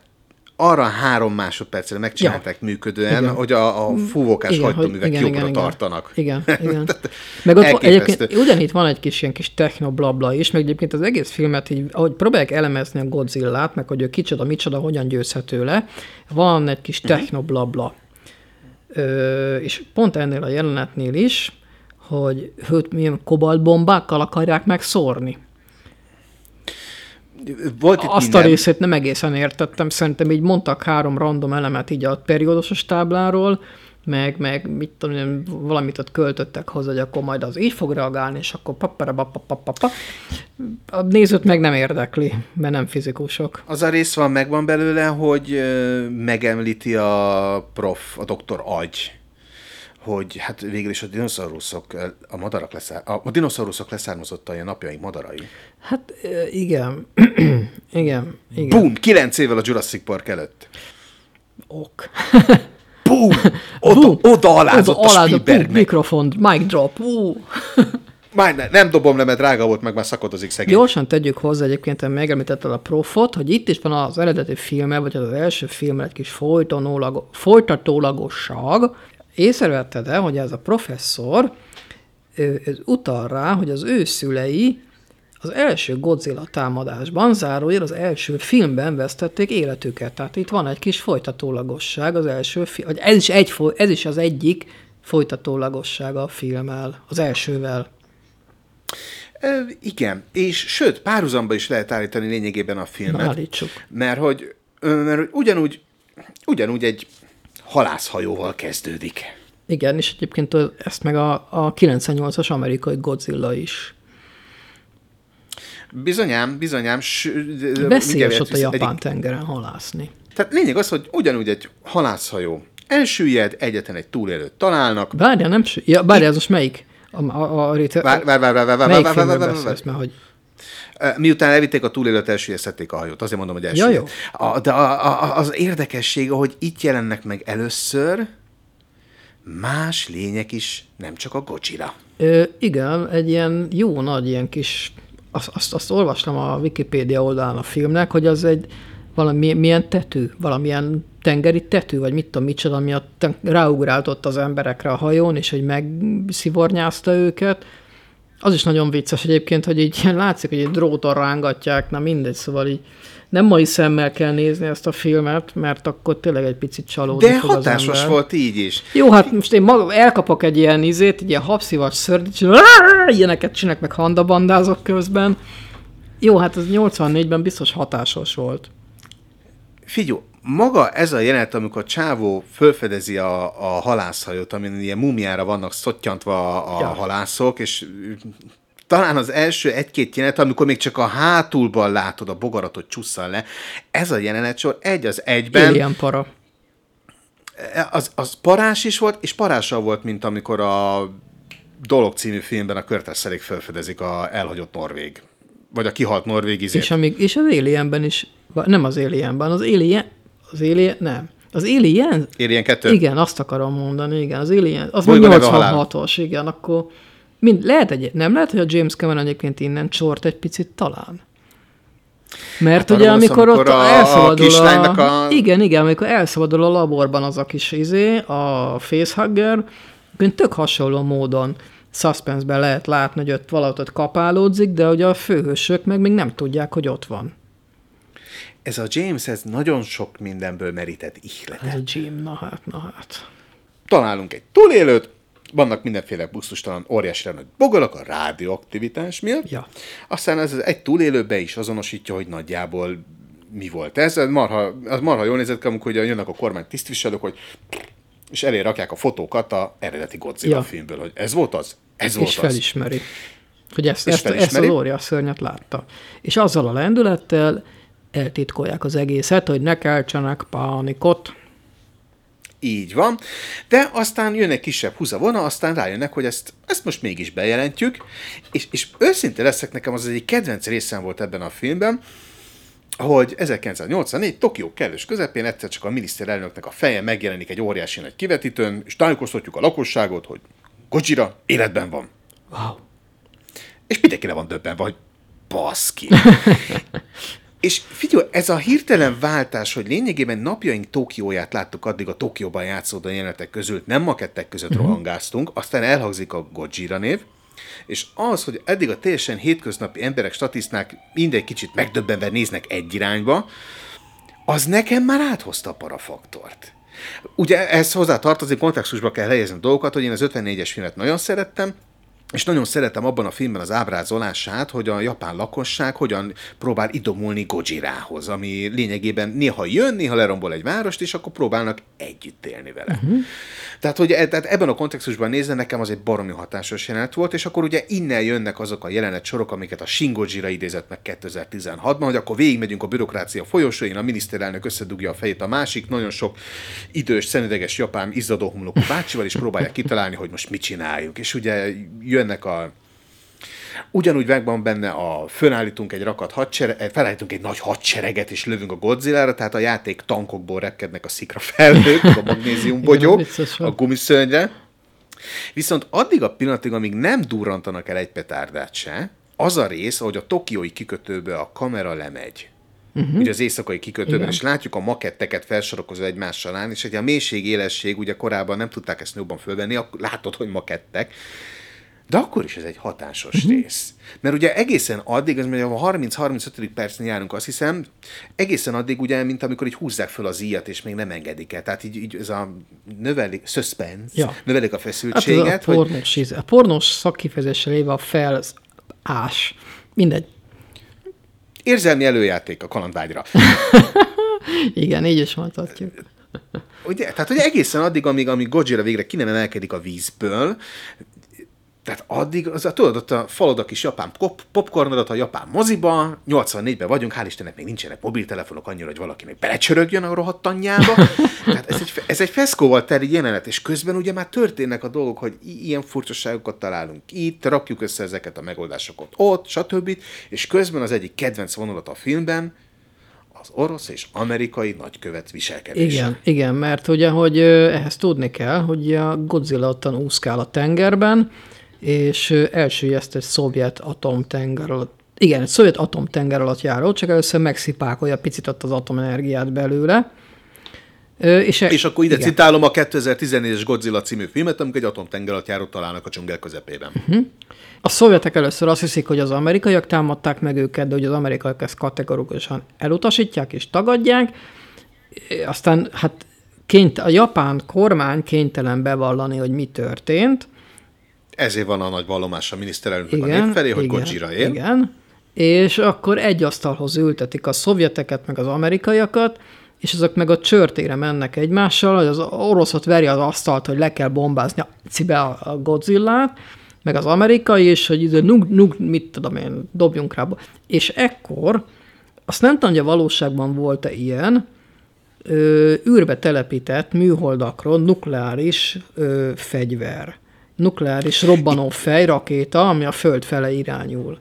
Speaker 1: arra három másodpercre megcsinálták ja. működően, igen. hogy a, a fúvókás hajtóművek jobbra igen, tartanak.
Speaker 2: Igen, igen. Meg ott egyébként ugyanitt van egy kis ilyen kis technoblabla is, meg egyébként az egész filmet, így, ahogy próbálják elemezni a Godzilla-t, meg hogy ő kicsoda, micsoda, hogyan győzhető le, van egy kis mhm. technoblabla. Ö, és pont ennél a jelenetnél is, hogy őt milyen kobaltbombákkal akarják megszórni volt itt Azt minden. a részét nem egészen értettem, szerintem így mondtak három random elemet így a periódusos tábláról, meg, meg mit tudom, valamit ott költöttek hozzá, hogy akkor majd az így fog reagálni, és akkor papara papapapapa. A nézőt meg nem érdekli, mert nem fizikusok.
Speaker 1: Az a rész van, megvan belőle, hogy megemlíti a prof, a doktor agy hogy hát végül is a dinoszauruszok, a madarak leszár, a, a dinoszauruszok leszármazottai a napjaink madarai.
Speaker 2: Hát igen, igen, igen.
Speaker 1: Boom! Kilenc évvel a Jurassic Park előtt.
Speaker 2: Ok.
Speaker 1: Boom! Oda, Boom. oda alázott oda a Spielbergnek.
Speaker 2: mikrofon, mic drop.
Speaker 1: Már ne, nem dobom le, mert drága volt, meg már szakodozik szegény.
Speaker 2: Gyorsan tegyük hozzá egyébként, megemlítetted a profot, hogy itt is van az eredeti filme, vagy az első film egy kis folytatólagosság, észrevetted el, hogy ez a professzor ez utal rá, hogy az ő szülei az első Godzilla támadásban, zárójel az első filmben vesztették életüket. Tehát itt van egy kis folytatólagosság az első film, ez is, egy, ez is az egyik folytatólagossága a filmmel, az elsővel.
Speaker 1: E, igen, és sőt, párhuzamba is lehet állítani lényegében a filmet. Na,
Speaker 2: állítsuk.
Speaker 1: Mert hogy, mert ugyanúgy, ugyanúgy egy halászhajóval kezdődik.
Speaker 2: Igen, és egyébként ezt meg a, a 98-as amerikai Godzilla is.
Speaker 1: Bizonyám, bizonyám.
Speaker 2: Veszélyes ott a japán egy... tengeren halászni.
Speaker 1: Tehát lényeg az, hogy ugyanúgy egy halászhajó elsüllyed, egyetlen egy túlélőt találnak.
Speaker 2: Várja, nem ja, várja, ez most melyik? A, a, a réte...
Speaker 1: Vár, vár, vár, vár, vár,
Speaker 2: vár, vár, vár, vár, vár, vár, hogy
Speaker 1: Miután elvitték a túlélőt, elsüllyesztették a hajót. Azért mondom, hogy első.
Speaker 2: Ja, jó.
Speaker 1: A, de a, a, az érdekessége, hogy itt jelennek meg először más lények is, nem csak a Godzilla.
Speaker 2: Ö, igen, egy ilyen jó nagy ilyen kis, azt, azt, azt olvastam a Wikipédia oldalán a filmnek, hogy az egy valami milyen tetű, valamilyen tengeri tetű, vagy mit tudom, micsoda, ami a, ráugráltott az emberekre a hajón, és hogy megszivornyázta őket. Az is nagyon vicces egyébként, hogy így látszik, hogy egy dróton rángatják, na mindegy, szóval így nem mai szemmel kell nézni ezt a filmet, mert akkor tényleg egy picit csalódni
Speaker 1: De hatásos az ember. volt így is.
Speaker 2: Jó, hát most én maga, elkapok egy ilyen izét, egy ilyen habszivacs szördit, ilyeneket csinálok, meg handabandázok közben. Jó, hát az 84-ben biztos hatásos volt.
Speaker 1: Figyú, maga ez a jelenet, amikor Csávó fölfedezi a, a halászhajót, amin ilyen mumiára vannak szottyantva a ja. halászok, és talán az első egy-két jelenet, amikor még csak a hátulban látod a bogarat, hogy csusszal le, ez a jelenet sor egy az egyben.
Speaker 2: Alien para.
Speaker 1: Az, az parás is volt, és parással volt, mint amikor a Dolog című filmben a körtesszelék felfedezik a elhagyott norvég. Vagy a kihalt norvég izét.
Speaker 2: És, amíg, és az Alienben is, nem az Alienben, az Alien, az Alien, nem. Az Alien?
Speaker 1: Alien 2?
Speaker 2: Igen, azt akarom mondani, igen. Az Alien, az 86-os, igen, akkor Mind, lehet egy, nem lehet, hogy a James Cameron egyébként innen csort egy picit talán? Mert hát ugye, amikor ott a, elszabadul a, a... Igen, igen, amikor elszabadul a laborban az a kis izé, a facehugger, tök hasonló módon suspense lehet látni, hogy ott valahogy ott kapálódzik, de ugye a főhősök meg még nem tudják, hogy ott van.
Speaker 1: Ez a James, ez nagyon sok mindenből merített ihletet.
Speaker 2: Ez a Jim, na hát, na hát.
Speaker 1: Találunk egy túlélőt, vannak mindenféle busztustalan óriási nagy bogarak a rádióaktivitás miatt.
Speaker 2: Ja.
Speaker 1: Aztán ez az egy túlélő be is azonosítja, hogy nagyjából mi volt ez. ez marha, az marha jól nézett amikor ugye jönnek a kormány tisztviselők, hogy és elé rakják a fotókat a eredeti Godzilla
Speaker 2: Ja.
Speaker 1: filmből, hogy ez volt az, ez volt
Speaker 2: És
Speaker 1: az.
Speaker 2: felismeri. Hogy ezt,
Speaker 1: És
Speaker 2: ezt, ezt
Speaker 1: felismeri.
Speaker 2: az óriás szörnyet látta. És azzal a lendülettel eltitkolják az egészet, hogy ne keltsenek pánikot.
Speaker 1: Így van, de aztán jön egy kisebb húzavona, aztán rájönnek, hogy ezt, ezt most mégis bejelentjük, és, és őszinte leszek, nekem az egy kedvenc részem volt ebben a filmben, hogy 1984 Tokió kellős közepén egyszer csak a miniszterelnöknek a feje megjelenik egy óriási nagy kivetítőn, és tájékoztatjuk a lakosságot, hogy Gojira életben van.
Speaker 2: Wow.
Speaker 1: És mindenki le van döbbenve, hogy baszki. És figyelj, ez a hirtelen váltás, hogy lényegében napjaink Tokióját láttuk addig a Tokióban játszódó jelenetek között, nem makettek között uh-huh. rohangáztunk, aztán elhangzik a Gojira név, és az, hogy eddig a teljesen hétköznapi emberek, statisztnák mindegy kicsit megdöbbenve néznek egy irányba, az nekem már áthozta a parafaktort. Ugye ez hozzá tartozik, kontextusba kell helyezni a dolgokat, hogy én az 54-es filmet nagyon szerettem, és nagyon szeretem abban a filmben az ábrázolását, hogy a japán lakosság hogyan próbál idomulni Gojirához, ami lényegében néha jön, néha lerombol egy várost, és akkor próbálnak együtt élni vele. Uh-huh. Tehát, hogy e- tehát ebben a kontextusban nézve nekem az egy baromi hatásos jelenet volt, és akkor ugye innen jönnek azok a jelenet sorok, amiket a Shin Gojira idézett meg 2016-ban, hogy akkor végigmegyünk a bürokrácia folyosóin, a miniszterelnök összedugja a fejét a másik, nagyon sok idős, szenideges japán izzadóhomlokú bácsival, és próbálják kitalálni, hogy most mit csináljuk. És ugye jönnek a Ugyanúgy megvan benne a fölállítunk egy rakat hadsereg, felállítunk egy nagy hadsereget, és lövünk a Godzilla-ra, tehát a játék tankokból repkednek a szikra felhők, a magnéziumbogyók,
Speaker 2: Igen, vicces
Speaker 1: a gumiszörnyre. Viszont addig a pillanatig, amíg nem durrantanak el egy petárdát se, az a rész, ahogy a tokiói kikötőbe a kamera lemegy. Uh-huh. Ugye az éjszakai kikötőben,
Speaker 2: Igen.
Speaker 1: és látjuk a maketteket felsorokozva egymás alán, és ugye a mélység, élesség, ugye korábban nem tudták ezt jobban fölvenni, akkor látod, hogy makettek, de akkor is ez egy hatásos uh-huh. rész. Mert ugye egészen addig, ez mondja, a 30-35. percnél járunk, azt hiszem, egészen addig ugye, mint amikor így húzzák föl az íjat, és még nem engedik el. Tehát így, így ez a növelik, suspense,
Speaker 2: Ja.
Speaker 1: növelik a
Speaker 2: Hát
Speaker 1: feszültséget,
Speaker 2: a
Speaker 1: hogy
Speaker 2: pornós, íze. a pornós szakkifejezéssel éve a felás. Mindegy.
Speaker 1: érzelmi előjáték a kalandvágyra.
Speaker 2: Igen, így is mondhatjuk.
Speaker 1: Ugye, tehát ugye egészen addig, amíg, amíg Godzilla végre ki nem emelkedik a vízből, tehát addig, az a, tudod, ott a falod a kis japán pop, popcornodat a japán moziba, 84-ben vagyunk, hál' Istennek még nincsenek mobiltelefonok annyira, hogy valaki még belecsörögjön a rohadt anyjába. Tehát ez egy, ez egy feszkóval teli jelenet, és közben ugye már történnek a dolgok, hogy ilyen furcsaságokat találunk itt, rakjuk össze ezeket a megoldásokat ott, stb. És közben az egyik kedvenc vonulat a filmben, az orosz és amerikai nagykövet viselkedése.
Speaker 2: Igen, igen, mert ugye, hogy ehhez tudni kell, hogy a Godzilla ottan úszkál a tengerben, és elsüllyeszt egy szovjet atomtenger alatt. Igen, egy szovjet atomtenger alatt járó, csak először megszipákolja picit ott az atomenergiát belőle. És, e-
Speaker 1: És akkor ide
Speaker 2: igen.
Speaker 1: citálom a 2014-es Godzilla című filmet, amikor egy atomtenger alatt járót találnak a dzsungel közepében. Uh-huh.
Speaker 2: A szovjetek először azt hiszik, hogy az amerikaiak támadták meg őket, de hogy az amerikaiak ezt kategorikusan elutasítják és tagadják. Aztán hát kényt, a japán kormány kénytelen bevallani, hogy mi történt.
Speaker 1: Ezért van a nagy vallomás a miniszterelnöknek a nép felé, hogy
Speaker 2: igen,
Speaker 1: Godzilla él.
Speaker 2: Igen, és akkor egy asztalhoz ültetik a szovjeteket, meg az amerikaiakat, és azok meg a csörtére mennek egymással, hogy az oroszot veri az asztalt, hogy le kell bombázni cibe a Godzillát, meg az amerikai, és hogy ide nug, nug, mit tudom én, dobjunk rá. És ekkor, azt nem tudom, hogy a valóságban volt-e ilyen, ö, űrbe telepített műholdakról nukleáris ö, fegyver. Nukleáris robbanó fejrakéta, ami a föld fele irányul.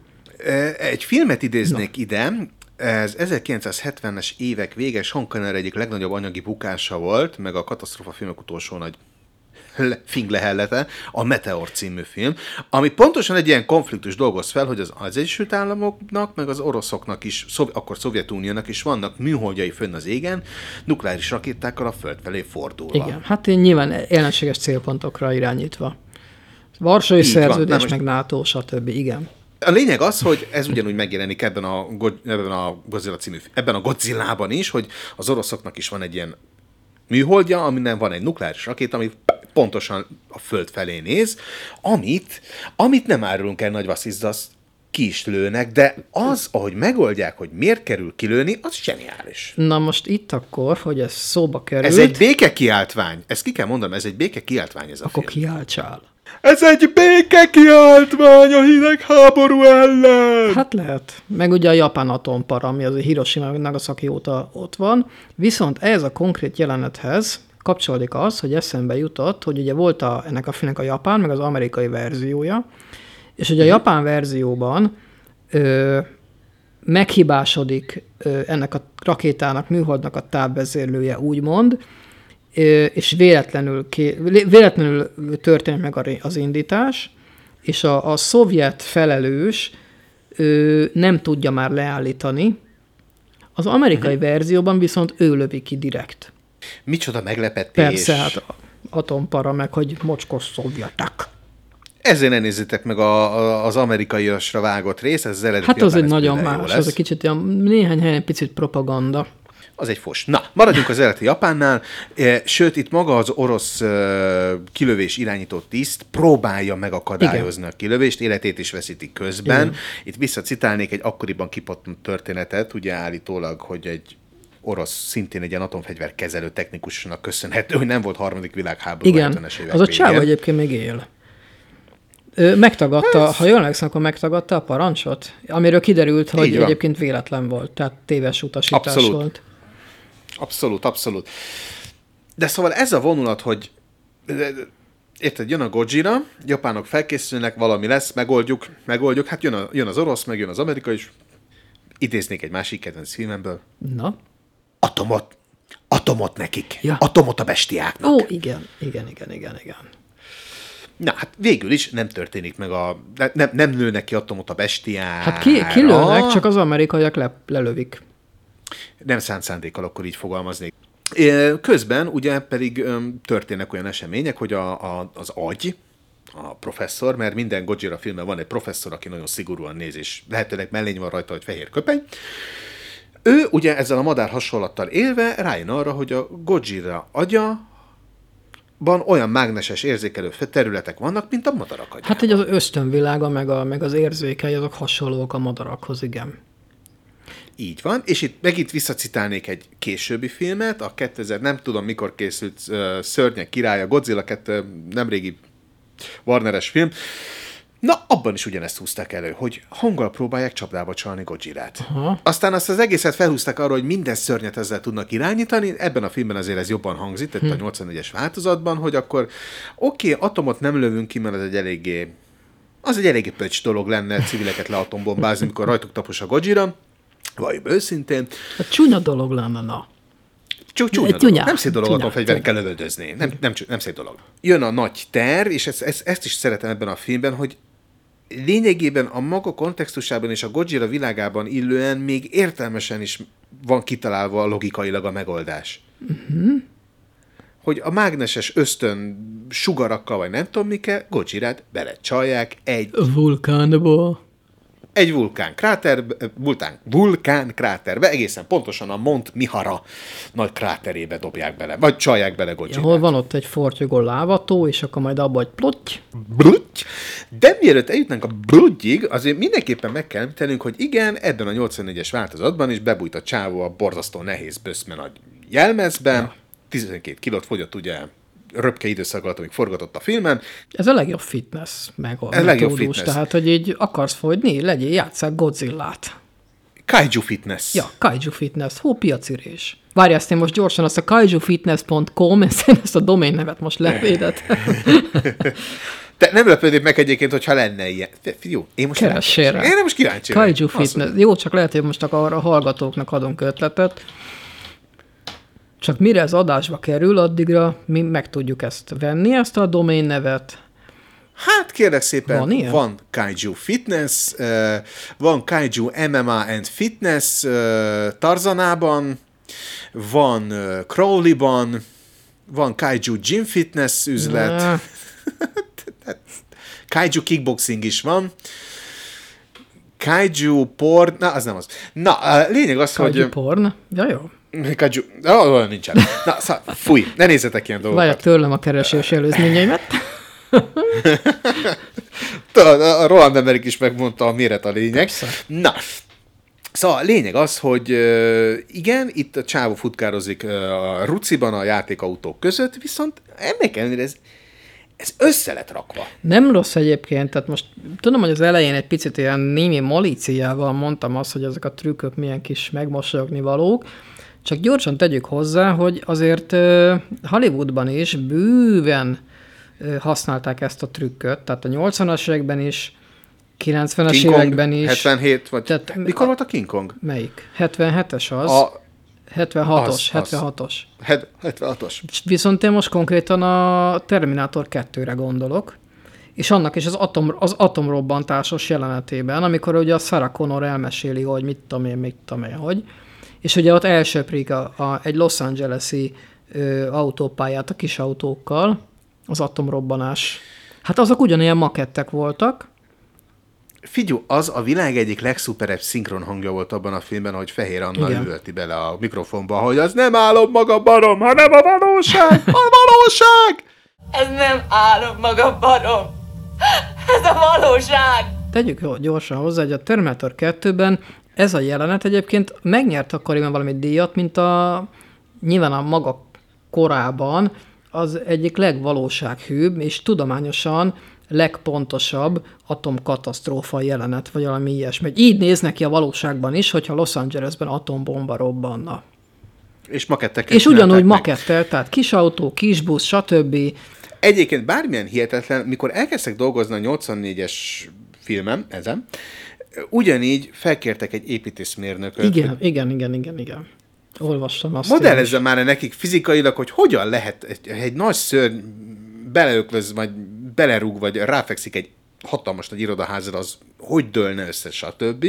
Speaker 1: Egy filmet idéznék Na. ide, ez 1970-es évek vége Sean Connery egyik legnagyobb anyagi bukása volt, meg a katasztrofa filmek utolsó nagy le- finglehellete, a Meteor című film, ami pontosan egy ilyen konfliktus dolgoz fel, hogy az, az Egyesült Államoknak, meg az oroszoknak is, szov, akkor Szovjetuniónak is vannak műholdjai fönn az égen, nukleáris rakétákkal a föld felé fordulva.
Speaker 2: Igen, hát én nyilván ellenséges célpontokra irányítva. Varsói
Speaker 1: Így van.
Speaker 2: szerződés,
Speaker 1: most-
Speaker 2: meg NATO, stb. Igen.
Speaker 1: A lényeg az, hogy ez ugyanúgy megjelenik ebben a, ebben a Godzilla című, ebben a Godzillában is, hogy az oroszoknak is van egy ilyen műholdja, aminek van egy nukleáris rakéta, ami pontosan a föld felé néz, amit, amit nem árulunk el nagy vasszizda, azt ki is lőnek, de az, ahogy megoldják, hogy miért kerül kilőni, az zseniális.
Speaker 2: Na most itt akkor, hogy ez szóba került,
Speaker 1: Ez egy béke kiáltvány. Ezt ki kell mondanom, ez egy béke kiáltvány ez a
Speaker 2: akkor
Speaker 1: film.
Speaker 2: kiáltsál.
Speaker 1: Ez egy béke kiáltvány a hidegháború ellen!
Speaker 2: Hát lehet. Meg ugye a japán atompara, ami az Hiroshima meg Nagasaki óta ott van. Viszont ez a konkrét jelenethez kapcsolódik az, hogy eszembe jutott, hogy ugye volt a, ennek a filmnek a japán, meg az amerikai verziója, és ugye a japán verzióban ö, meghibásodik ö, ennek a rakétának, műholdnak a tábvezérlője, úgymond, és véletlenül, ké, véletlenül történik meg az indítás, és a, a szovjet felelős ö, nem tudja már leállítani. Az amerikai
Speaker 1: Mhm.
Speaker 2: verzióban viszont ő lövi ki direkt.
Speaker 1: Micsoda meglepetés.
Speaker 2: Persze, hát atompara, meg hogy mocskos szovjetek.
Speaker 1: Ezért ne nézzétek meg a, a, az amerikaiasra vágott részt, ez az eredeti
Speaker 2: Hát az egy nagyon más, az egy kicsit olyan, néhány helyen picit propaganda.
Speaker 1: Az egy fos. Na, maradjunk az eredeti Japánnál, Eh, sőt, itt maga az orosz eh, kilövés irányító tiszt próbálja megakadályozni a kilövést, életét is veszíti közben.
Speaker 2: Igen.
Speaker 1: Itt visszacitálnék egy akkoriban kipottant történetet, ugye állítólag, hogy egy orosz, szintén egy ilyen atomfegyver kezelő technikusnak köszönhető, hogy nem volt harmadik világháború
Speaker 2: Igen,
Speaker 1: 70-es évek
Speaker 2: az a csáva egyébként még él. Ő megtagadta, ha jól emlékszem, akkor megtagadta a parancsot, amiről kiderült, hogy egyébként véletlen volt, tehát téves utasítás
Speaker 1: Abszolút.
Speaker 2: volt.
Speaker 1: Abszolút, abszolút. De szóval ez a vonulat, hogy érted, jön a Gojira, japánok felkészülnek, valami lesz, megoldjuk, megoldjuk, hát jön, a, jön az orosz, meg jön az amerikai is. Idéznék egy másik kedvenc filmemből.
Speaker 2: Na,
Speaker 1: Atomot, atomot nekik.
Speaker 2: Ja.
Speaker 1: Atomot a bestiáknak.
Speaker 2: ó, igen, igen, igen, igen, igen.
Speaker 1: Na, hát végül is nem történik meg a... ne- Nem, nem lőnek ki atomot a bestiára.
Speaker 2: Hát ki, kilőnek, csak az amerikaiak le, lelövik.
Speaker 1: Nem szánt szándékkal, akkor így fogalmaznék. Közben ugye pedig történnek olyan események, hogy a, a, az agy, a professzor, mert minden Gojira filmben van egy professzor, aki nagyon szigorúan néz, és lehetőleg mellény van rajta, hogy fehér köpeny. Ő ugye ezzel a madár hasonlattal élve rájön arra, hogy a Gojira agya van olyan mágneses érzékelő területek vannak, mint a madarak agya.
Speaker 2: Hát egy az ösztönvilága, meg, a, meg az érzékei, azok hasonlók a madarakhoz, igen.
Speaker 1: Így van, és itt meg itt visszacitálnék egy későbbi filmet, a 2000, nem tudom mikor készült uh, Szörnyek királya, Godzilla 2, nemrégi Warneres film. Na, abban is ugyanezt húzták elő, hogy hanggal próbálják csapdába csalni Godzillát.
Speaker 2: Aha.
Speaker 1: Aztán azt az egészet felhúzták arra, hogy minden szörnyet ezzel tudnak irányítani, ebben a filmben azért ez jobban hangzik, tehát
Speaker 2: Hm.
Speaker 1: a 84-es változatban, hogy akkor oké, okay, atomot nem lövünk ki, mert ez egy eléggé az egy eléggé pöcs dolog lenne civileket leatombombázni, mikor rajtuk tapos a Godzilla, vagy őszintén.
Speaker 2: Hát csúnya dolog lenne, na.
Speaker 1: Csak csúnya
Speaker 2: csúnya-
Speaker 1: Nem szép dolog
Speaker 2: csúnya-
Speaker 1: atomfegyverekkel lövöldözni. Nem, nem, csú- nem szép dolog. Jön a nagy terv, és ezt, ezt, ezt is szeretem ebben a filmben, hogy lényegében a maga kontextusában és a Godzilla világában illően még értelmesen is van kitalálva logikailag a megoldás. Uh-huh. Hogy a mágneses ösztön sugarakkal, vagy nem tudom mikkel, Godzillát belecsalják egy
Speaker 2: Vulkánba.
Speaker 1: Egy vulkán kráter, vulkán, vulkán kráterbe, egészen pontosan a Mont Mihara nagy kráterébe dobják bele, vagy csalják bele Godzilla.
Speaker 2: hol van ott egy fortyogó lávató, és akkor majd abba egy plotty.
Speaker 1: Blutty. De mielőtt eljutnánk a bluttyig, azért mindenképpen meg kell említenünk, hogy igen, ebben a 84-es változatban is bebújt a csávó a borzasztó nehéz böszme nagy jelmezben, ja. 12 kilót fogyott ugye röpke időszak alatt, amíg forgatott a filmen.
Speaker 2: Ez a legjobb fitness meg a
Speaker 1: legjobb fitness.
Speaker 2: Tehát, hogy így akarsz fogyni, legyél, játsszák Godzillát.
Speaker 1: Kaiju Fitness.
Speaker 2: Ja, Kaiju Fitness, hó piacirés. Várj, ezt én most gyorsan azt a kaijufitness.com, ezt, ezt a domain nevet most levédett.
Speaker 1: Te nem lepődnék meg egyébként, hogyha lenne ilyen. Te- Jó, én most
Speaker 2: Keressél rá.
Speaker 1: Én most kíváncsi.
Speaker 2: Kaiju Fitness. Jó, csak lehet, hogy most akkor a hallgatóknak adunk ötletet. Csak mire ez adásba kerül, addigra mi meg tudjuk ezt venni, ezt a domain nevet.
Speaker 1: Hát kérlek szépen,
Speaker 2: Van ilyen?
Speaker 1: van Kaiju Fitness, van Kaiju MMA and Fitness Tarzanában, van Crowley-ban, van Kaiju Gym Fitness üzlet. Kaiju kickboxing is van, kaiju porn, na, az nem az. Na, a lényeg az,
Speaker 2: Kaiju
Speaker 1: hogy...
Speaker 2: porn. Ja, jó.
Speaker 1: Kaiju, oh, olyan nincsen. Na, szá, fúj, ne nézzetek ilyen dolgokat.
Speaker 2: Várjak tőlem a keresés előzményeimet.
Speaker 1: Tudod, a Roland Emmerich is megmondta, a méret a lényeg.
Speaker 2: Persze.
Speaker 1: Na, Szóval a lényeg az, hogy igen, itt a csávó futkározik a ruciban a játékautók között, viszont ennek ellenére ez, ez össze lett rakva.
Speaker 2: Nem rossz egyébként, tehát most tudom, hogy az elején egy picit ilyen némi malíciával mondtam azt, hogy ezek a trükkök milyen kis megmosolyogni valók, csak gyorsan tegyük hozzá, hogy azért Hollywoodban is bőven használták ezt a trükköt, tehát a 80-as években is, 90-es
Speaker 1: King Kong
Speaker 2: években is.
Speaker 1: 77, vagy
Speaker 2: Tehát-
Speaker 1: mikor volt a King Kong?
Speaker 2: Melyik? 77-es az?
Speaker 1: A
Speaker 2: 76-os,
Speaker 1: az, az.
Speaker 2: 76-os.
Speaker 1: het- 76-os.
Speaker 2: Viszont én most konkrétan a Terminátor 2-re gondolok, és annak is az, atom, az atomrobbantásos jelenetében, amikor ugye a Sarah Connor elmeséli, hogy mit tudom én, mit tudom én, hogy, és ugye ott elsöprik a, a, egy Los Angeles-i ö, autópályát a kis autókkal, az atomrobbanás. Hát azok ugyanilyen makettek voltak,
Speaker 1: Figyú, az a világ egyik legszuperebb szinkron hangja volt abban a filmben, hogy Fehér Anna
Speaker 2: Igen.
Speaker 1: üvölti bele a mikrofonba, hogy az nem álom maga barom, hanem a valóság! A valóság!
Speaker 3: Ez nem álom maga barom. Ez a valóság.
Speaker 2: Tegyük gyorsan hozzá, hogy a Terminator 2-ben ez a jelenet egyébként megnyert akkoriban valami díjat, mint a nyilván a maga korában az egyik legvalósághűbb és tudományosan legpontosabb atomkatasztrófa jelenet, vagy valami ilyesmi. Így néznek ki a valóságban is, hogyha Los Angelesben atombomba robbanna.
Speaker 1: És maketteket
Speaker 2: És ugyanúgy makettel, tehát kis autó, kis busz, stb.
Speaker 1: Egyébként bármilyen hihetetlen, mikor elkezdtek dolgozni a 84-es filmem, ezen, ugyanígy felkértek egy építészmérnököt, hogy
Speaker 2: Igen, igen, igen, igen, igen. Olvastam azt.
Speaker 1: modellezze már nekik fizikailag, hogy hogyan lehet egy, egy nagy szörny beleöklöz, vagy belerúg, vagy ráfekszik egy hatalmas nagy irodaházra, az hogy dőlne össze, stb.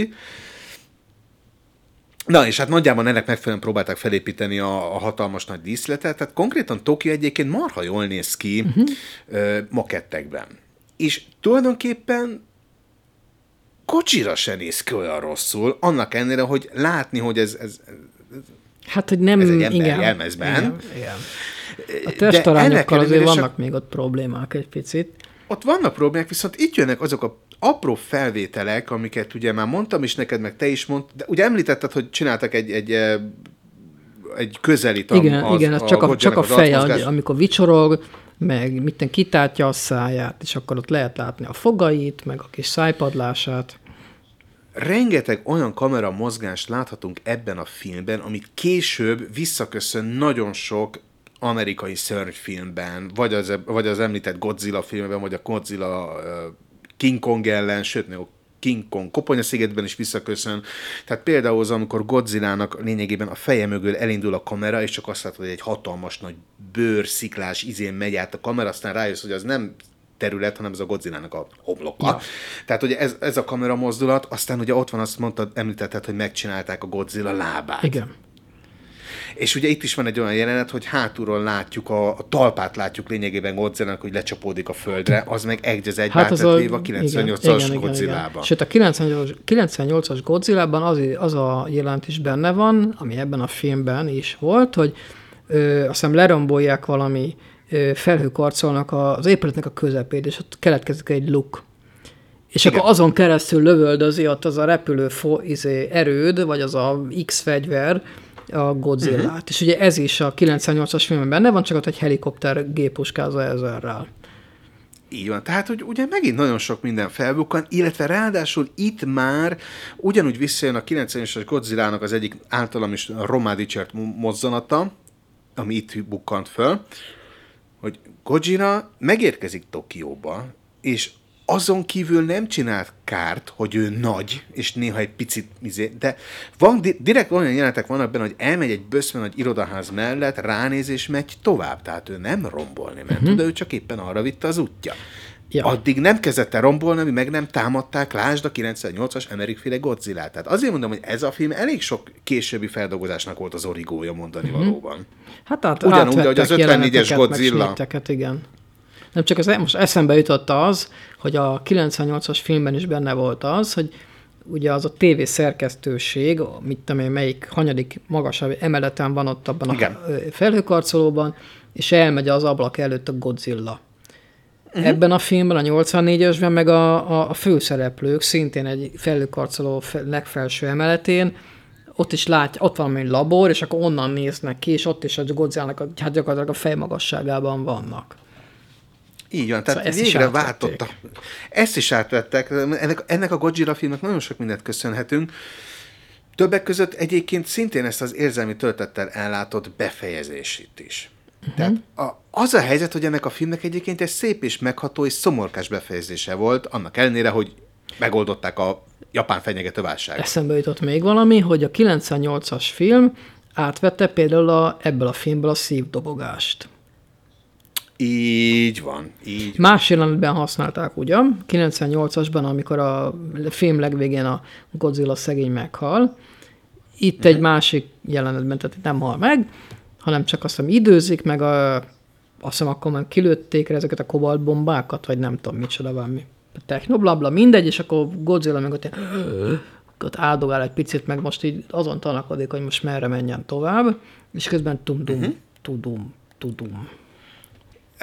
Speaker 1: Na, és hát nagyjából ennek megfelelően próbálták felépíteni a, a hatalmas nagy díszletet, tehát konkrétan Tokio egyébként marha jól néz ki uh-huh. ö, makettekben. És tulajdonképpen kocsira se néz ki olyan rosszul, annak ellenére, hogy látni, hogy ez, ez
Speaker 2: Hát, hogy nem...
Speaker 1: Ez egy ember
Speaker 2: igen,
Speaker 1: jelmezben.
Speaker 2: Igen, igen. A testarányokkal azért vannak még ott problémák egy picit.
Speaker 1: ott vannak problémák, viszont itt jönnek azok a apró felvételek, amiket ugye már mondtam is neked, meg te is mondtad, de ugye említetted, hogy csináltak egy, egy, eh, egy közelít a,
Speaker 2: Igen,
Speaker 1: az,
Speaker 2: igen, az csak a, csak a
Speaker 1: az
Speaker 2: feje, hogy amikor vicsorog, meg mitten kitátja a száját, és akkor ott lehet látni a fogait, meg a kis szájpadlását.
Speaker 1: Rengeteg olyan kamera mozgást láthatunk ebben a filmben, amit később visszaköszön nagyon sok amerikai szörnyfilmben, vagy az, vagy az említett Godzilla filmben, vagy a Godzilla King Kong ellen, sőt, még a King Kong Koponyaszigetben is visszaköszön. Tehát például az, amikor Godzillának lényegében a feje mögül elindul a kamera, és csak azt látod, hogy egy hatalmas nagy bőr, sziklás izén megy át a kamera, aztán rájössz, hogy az nem terület, hanem ez a Godzillának a homloka. Ja. Tehát ugye ez, ez a kamera mozdulat, aztán ugye ott van azt mondtad, említetted, hogy megcsinálták a Godzilla lábát.
Speaker 2: Igen.
Speaker 1: És ugye itt is van egy olyan jelenet, hogy hátulról látjuk, a, a talpát látjuk lényegében Godzilla-nak, hogy lecsapódik a földre, az meg egy az egybe hát
Speaker 2: az
Speaker 1: a, a
Speaker 2: igen,
Speaker 1: 98-as Godzilla-ban.
Speaker 2: Sőt, a 98-as 98-as Godzilla-ban az, az a jelent is benne van, ami ebben a filmben is volt, hogy ö, azt hiszem lerombolják valami felhőkarcolnak az épületnek a közepét, és ott keletkezik egy luk. És
Speaker 1: Igen.
Speaker 2: akkor azon keresztül lövöldözi ott az a repülő fo, izé, erőd, vagy az a X fegyver a Godzilla-t. Uh-huh. És ugye ez is a 98-as filmben benne van, csak ott egy helikopter gépuskázza ezerrel.
Speaker 1: Így van. Tehát, hogy ugye megint nagyon sok minden felbukkan, illetve ráadásul itt már ugyanúgy visszajön a 90-es Godzilla-nak az egyik általam is romá dicsért mozzanata, ami itt bukkant föl, hogy Godzilla megérkezik Tokióba, és azon kívül nem csinált kárt, hogy ő nagy, és néha egy picit, izé, de van, di- direkt olyan jelenetek vannak benne, hogy elmegy egy böszme nagy irodaház mellett, ránéz és megy tovább. Tehát ő nem rombolni ment, uh-huh. de ő csak éppen arra vitte az útja.
Speaker 2: Ja.
Speaker 1: Addig nem kezdett el rombolni, amíg meg nem támadták, lásd a 98-as Emmerich féle godzilla Tehát azért mondom, hogy ez a film elég sok későbbi feldolgozásnak volt az origója mondani uh-huh. valóban.
Speaker 2: Hát át,
Speaker 1: Ugyanúgy, ahogy az
Speaker 2: átvettek
Speaker 1: 54-es
Speaker 2: jeleneteket, meg
Speaker 1: Godzilla.
Speaker 2: igen. Nem csak az, most eszembe jutott az, hogy a 98-as filmben is benne volt az, hogy ugye az a TV szerkesztőség, mit tudom én, melyik hanyadik magasabb emeleten van ott abban
Speaker 1: Igen.
Speaker 2: a felhőkarcolóban, és elmegy az ablak előtt a Godzilla. Uh-huh. Ebben a filmben, a 84-esben meg a, a, a főszereplők szintén egy felhőkarcoló fe- legfelső emeletén, ott is lát, ott van egy labor, és akkor onnan néznek ki, és ott is a Godzilla-nak a, hát gyakorlatilag a fejmagasságában vannak.
Speaker 1: Így van, tehát
Speaker 2: Szóval ezt
Speaker 1: végre
Speaker 2: átvették.
Speaker 1: váltotta. Ezt is átvettek. Ennek, ennek a Godzilla filmnek nagyon sok mindent köszönhetünk. Többek között egyébként szintén ezt az érzelmi töltettel ellátott befejezését is. Uh-huh. Tehát a, az a helyzet, hogy ennek a filmnek egyébként egy szép és megható és szomorkás befejezése volt, annak ellenére, hogy megoldották a japán fenyegető válságot.
Speaker 2: Eszembe jutott még valami, hogy a 98-as film átvette például a, ebből a filmből a szívdobogást.
Speaker 1: Így van, így
Speaker 2: Más jelenetben használták ugyan, 98-asban, amikor a film legvégén a Godzilla szegény meghal. Itt egy másik jelenetben, tehát itt nem hal meg, hanem csak azt hiszem időzik, meg a, azt hiszem akkor már kilőtték ezeket a kobaltbombákat, vagy nem tudom micsoda valami technoblabla, mindegy, és akkor Godzilla meg ott, ott áldogál egy picit, meg most így azon tanakodik, hogy most merre menjen tovább, és közben tum-dum, uh-huh. tudum, tudum.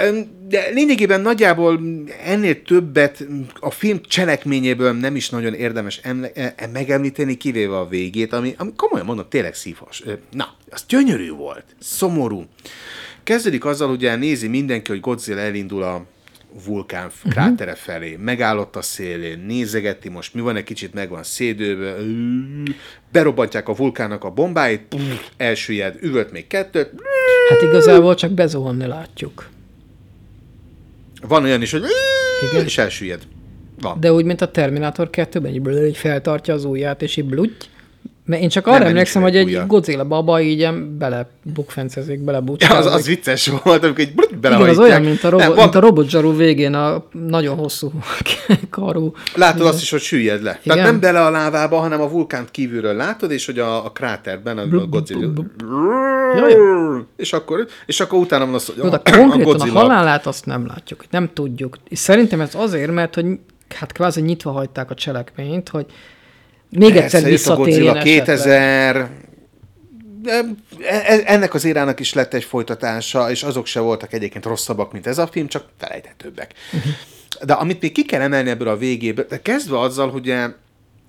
Speaker 1: Öm, De lényegében nagyjából ennél többet a film cselekményéből nem is nagyon érdemes emle- e- megemlíteni, kivéve a végét, ami, ami komolyan mondom, tényleg szívhas. Ö, Na, az gyönyörű volt, szomorú. Kezdődik azzal, hogy nézi mindenki, hogy Godzilla elindul a vulkán uh-huh. krátere felé, megállott a szélén, nézegeti, most mi van, egy kicsit meg van szédőbe, berobbantják a vulkának a bombáit, pff, elsüllyed, üvölt még kettőt,
Speaker 2: Hát igazából csak bezuhanni látjuk.
Speaker 1: Van olyan is, hogy
Speaker 2: Igen.
Speaker 1: És elsüllyed. Van.
Speaker 2: De úgy, mint a Terminátor 2-ben, így, feltartja az ujját, és így blutty. Mert én csak arra
Speaker 1: Nem,
Speaker 2: emlékszem, hogy egy. Godzilla baba így ilyen bele bukfencezik, bele
Speaker 1: Ja, az, az vicces volt, amikor egy brut
Speaker 2: Igen, az olyan, mint a, robot,
Speaker 1: Nem,
Speaker 2: mint a robotzsarú végén a nagyon hosszú karú.
Speaker 1: látod azt is, hogy süllyed le.
Speaker 2: Igen.
Speaker 1: Tehát nem bele a lávába, hanem a vulkánt kívülről látod, és hogy a, a kráterben a, a Godzilla... És akkor, és akkor utána van az, hogy a,
Speaker 2: a,
Speaker 1: Godzilla.
Speaker 2: halálát azt nem látjuk, nem tudjuk. És szerintem ez azért, mert hogy hát kvázi nyitva hagyták a cselekményt, hogy még egyszer visszatérjen esetleg.
Speaker 1: 2000, de e- ennek az érának is lett egy folytatása, és azok se voltak egyébként rosszabbak, mint ez a film, csak felejthetőbbek.
Speaker 2: Mhm.
Speaker 1: De amit még ki kell emelni ebből a végéből, de kezdve azzal, hogy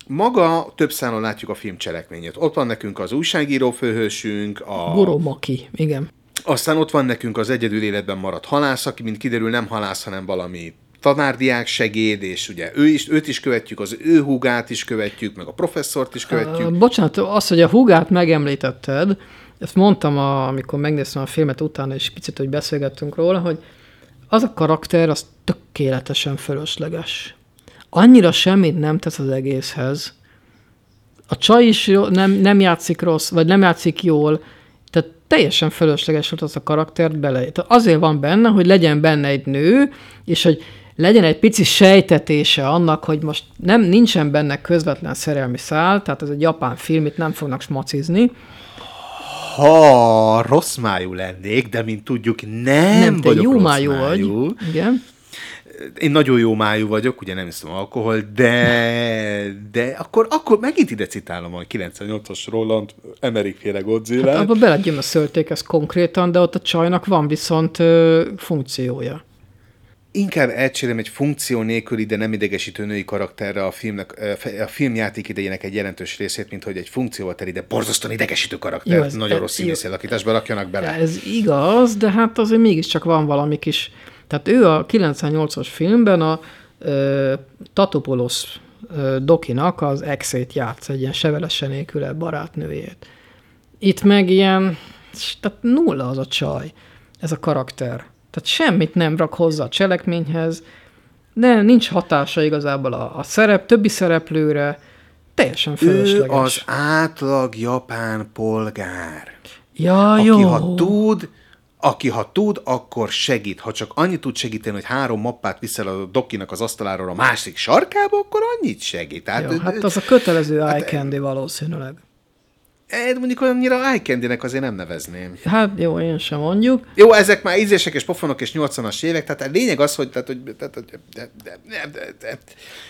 Speaker 1: maga több számon látjuk a film cselekményét. Ott van nekünk az újságíró főhősünk, a,
Speaker 2: Goro Maki, igen.
Speaker 1: aztán ott van nekünk az egyedül életben maradt halász, aki, mint kiderül, nem halász, hanem valami tanárdiák segéd, és ugye ő is, őt is követjük, az ő húgát is követjük, meg a professzort is követjük.
Speaker 2: Uh, bocsánat, az, hogy a hugát megemlítetted, ezt mondtam, a, amikor megnéztem a filmet utána, és picit, hogy beszélgettünk róla, hogy az a karakter, az tökéletesen fölösleges. Annyira semmit nem tesz az egészhez. A csaj is nem, nem játszik rossz, vagy nem játszik jól, tehát teljesen fölösleges volt az a karaktert bele. Tehát azért van benne, hogy legyen benne egy nő, és hogy legyen egy pici sejtetése annak, hogy most nem nincsen benne közvetlen szerelmi szál, tehát ez egy japán film, itt nem fognak smacizni.
Speaker 1: Ha rossz májú lennék, de mint tudjuk, nem,
Speaker 2: Nem,
Speaker 1: vagyok
Speaker 2: jó
Speaker 1: rossz
Speaker 2: májú
Speaker 1: májú.
Speaker 2: vagy. Igen.
Speaker 1: Én nagyon jó májú vagyok, ugye nem iszom alkohol, de, de akkor, akkor megint ide citálom a 98-as Roland Emmerich féle Godzilla.
Speaker 2: Hát abba belegyömöszölték ezt konkrétan, de ott a csajnak van viszont ö, funkciója.
Speaker 1: Inkább elcserélem egy funkció nélküli, de nem idegesítő női karakterre a, filmnek, a filmjáték idejének egy jelentős részét, mint hogy egy funkcióval teli, de borzasztóan idegesítő karakter.
Speaker 2: Jó, ez-
Speaker 1: nagyon
Speaker 2: ez-
Speaker 1: rossz alakításba rakjanak bele.
Speaker 2: Ez igaz, de hát azért mégiscsak van valami kis... Tehát ő a 98-as filmben a ö, Tatopoulos ö, Dokinak az exét játsz, egy ilyen sevelesen nélküle barátnőjét. Itt meg ilyen, tehát nulla az a csaj, ez a karakter. Tehát semmit nem rak hozzá a cselekményhez, de nincs hatása igazából a, a szerep, többi szereplőre, teljesen
Speaker 1: Ő
Speaker 2: fölösleges.
Speaker 1: az átlag japán polgár.
Speaker 2: ja,
Speaker 1: aki
Speaker 2: jó.
Speaker 1: ha tud, aki ha tud, akkor segít. Ha csak annyit tud segíteni, hogy három mappát viszel a dokinak az asztaláról a másik sarkába, akkor annyit segít. Tehát,
Speaker 2: Jó, hát az a kötelező eye candy valószínűleg.
Speaker 1: Eh, mondjuk annyira eye azért nem nevezném.
Speaker 2: Hát jó, én sem mondjuk.
Speaker 1: Jó, ezek már ízések és pofonok és 80-as évek, tehát a lényeg az, hogy, tehát, hogy tehát, hogy de, de, de, de,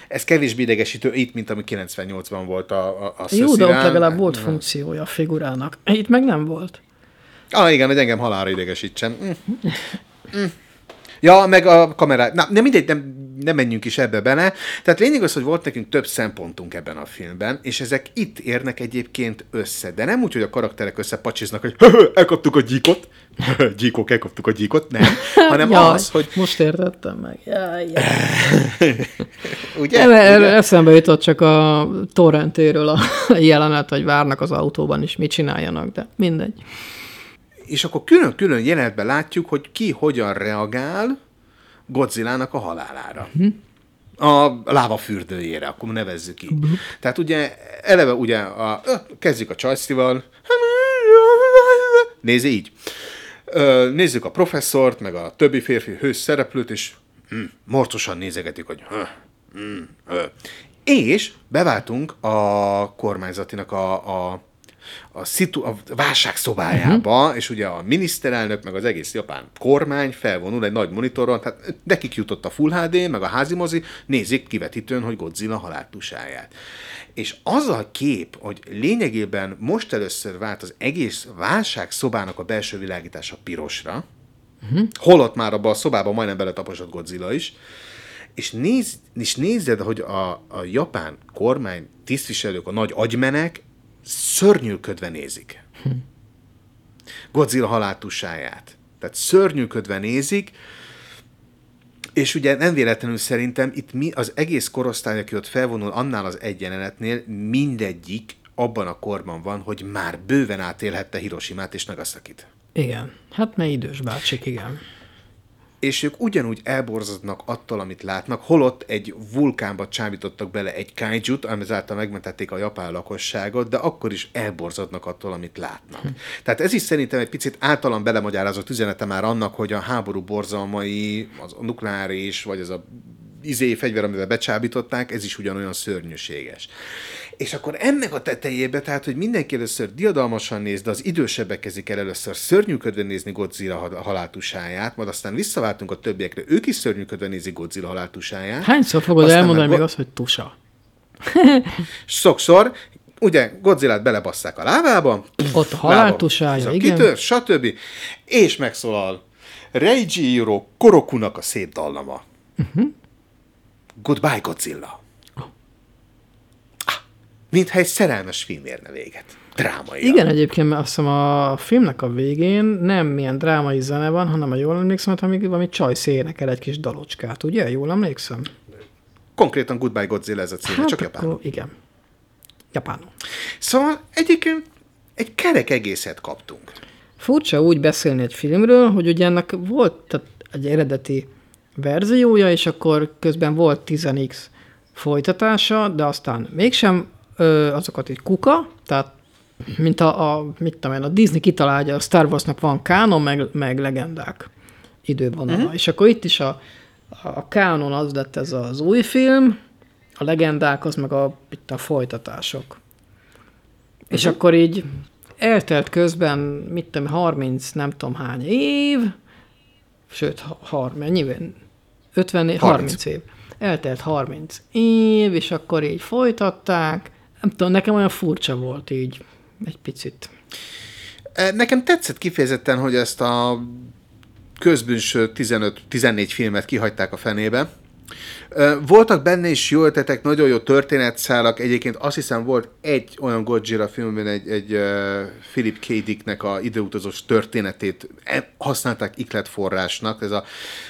Speaker 1: ez kevésbé idegesítő itt, mint ami 98-ban volt a, a, a
Speaker 2: Jó, de ott legalább volt funkciója a figurának. Itt meg nem volt.
Speaker 1: Ah, igen, hogy engem halára idegesítsen. Mm. Mm. Ja, meg a kamerát. Na, nem mindegy, nem, nem menjünk is ebbe bele. Tehát lényeg az, hogy volt nekünk több szempontunk ebben a filmben, és ezek itt érnek egyébként össze. De nem úgy, hogy a karakterek összepacsiznak, hogy elkaptuk a gyíkot, gyíkok, elkaptuk a gyíkot, nem, hanem
Speaker 2: Jaj,
Speaker 1: az, hogy...
Speaker 2: Most értettem meg. Jaj, jaj.
Speaker 1: Ugye?
Speaker 2: Erről
Speaker 1: Ugye?
Speaker 2: eszembe jutott csak a torrentéről a jelenet, hogy várnak az autóban is, mit csináljanak, de mindegy.
Speaker 1: És akkor külön-külön jelenetben látjuk, hogy ki hogyan reagál Godzillának a halálára. A láva fürdőjére, akkor nevezzük így. Tehát ugye eleve ugye a, kezdjük a csajsztival, nézi így. Nézzük a professzort, meg a többi férfi hős szereplőt, és hm, morcosan nézegetik, hogy hm, hm. És beváltunk a kormányzatinak a, a a, szitu- a válságszobájába, uh-huh. és ugye a miniszterelnök, meg az egész japán kormány felvonul egy nagy monitoron, tehát nekik jutott a Full HD, meg a házimozi, nézik kivetítőn, hogy Godzilla haláltusáját. És az a kép, hogy lényegében most először vált az egész válságszobának a belső világítása pirosra, uh-huh. holott már abban a szobában majdnem beletaposott Godzilla is, és, néz, és nézed, hogy a, a japán kormány tisztviselők, a nagy agymenek szörnyűködve nézik. Godzilla haláltusáját. Tehát szörnyűködve nézik, és ugye nem véletlenül szerintem itt mi az egész korosztály, aki ott felvonul annál az egyenletnél, mindegyik abban a korban van, hogy már bőven átélhette Hiroshimát és Nagasakit.
Speaker 2: Igen. Hát mert idős bácsik, igen.
Speaker 1: És ők ugyanúgy elborzadnak attól, amit látnak, holott egy vulkánba csábítottak bele egy kaijut, ezáltal megmentették a japán lakosságot, de akkor is elborzadnak attól, amit látnak. Tehát ez is szerintem egy picit általam belemagyarázott üzenete már annak, hogy a háború borzalmai, az a nukleáris, vagy az a izé fegyver, amivel becsábították, ez is ugyanolyan szörnyűséges. És akkor ennek a tetejébe, tehát, hogy mindenki először diadalmasan néz, de az idősebbek kezdik el először szörnyűködve nézni Godzilla ha- haláltusáját, majd aztán visszaváltunk a többiekre, ők is szörnyűködve nézik Godzilla haláltusáját.
Speaker 2: Hányszor fogod
Speaker 1: Aztán
Speaker 2: elmondani
Speaker 1: meg
Speaker 2: még azt, hogy tusa?
Speaker 1: Sokszor, ugye Godzillát belebasszák a lábába,
Speaker 2: Ott haláltusája,
Speaker 1: lába,
Speaker 2: igen.
Speaker 1: kitör, stb. És megszólal Reijiro Korokunak a szép dallama. Uh-huh. Goodbye, Godzilla. Mintha egy szerelmes film érne véget. Drámai.
Speaker 2: Igen, egyébként, mert azt hiszem a filmnek a végén nem milyen drámai zene van, hanem, ha jól emlékszem, hát amíg valami csajsz énekel egy kis dalocskát, ugye? Jól emlékszem?
Speaker 1: Konkrétan Goodbye Godzilla ez a címe, hát csak
Speaker 2: akkor,
Speaker 1: japán.
Speaker 2: igen. Japánul.
Speaker 1: Szóval egyébként egy kerek egészet kaptunk.
Speaker 2: Furcsa úgy beszélni egy filmről, hogy ugye ennek volt tehát egy eredeti verziója, és akkor közben volt 10x folytatása, de aztán mégsem ö, azokat egy kuka, tehát mint a, a, mit tudom én, a Disney kitalálja, a Star Warsnak van kánon, meg, meg legendák idővonala. Uh-huh. És akkor itt is a, a kánon az lett ez az új film, a legendák az meg a, itt a folytatások. Uh-huh. És akkor így eltelt közben, mit tudom, 30 nem tudom hány év, sőt, ha- har, mennyi? 50, év, 30. 30 év. Eltelt 30 év, és akkor így folytatták. Nem tudom, nekem olyan furcsa volt így egy picit.
Speaker 1: E, Nekem tetszett kifejezetten, hogy ezt a közbűnső 15-14 filmet kihagyták a fenébe. Voltak benne is jó ötletek, nagyon jó történetszálak. Egyébként azt hiszem volt egy olyan Godzilla filmben, egy, egy uh, Philip K. Dicknek a időutazós történetét e- használták ikletforrásnak. Ez a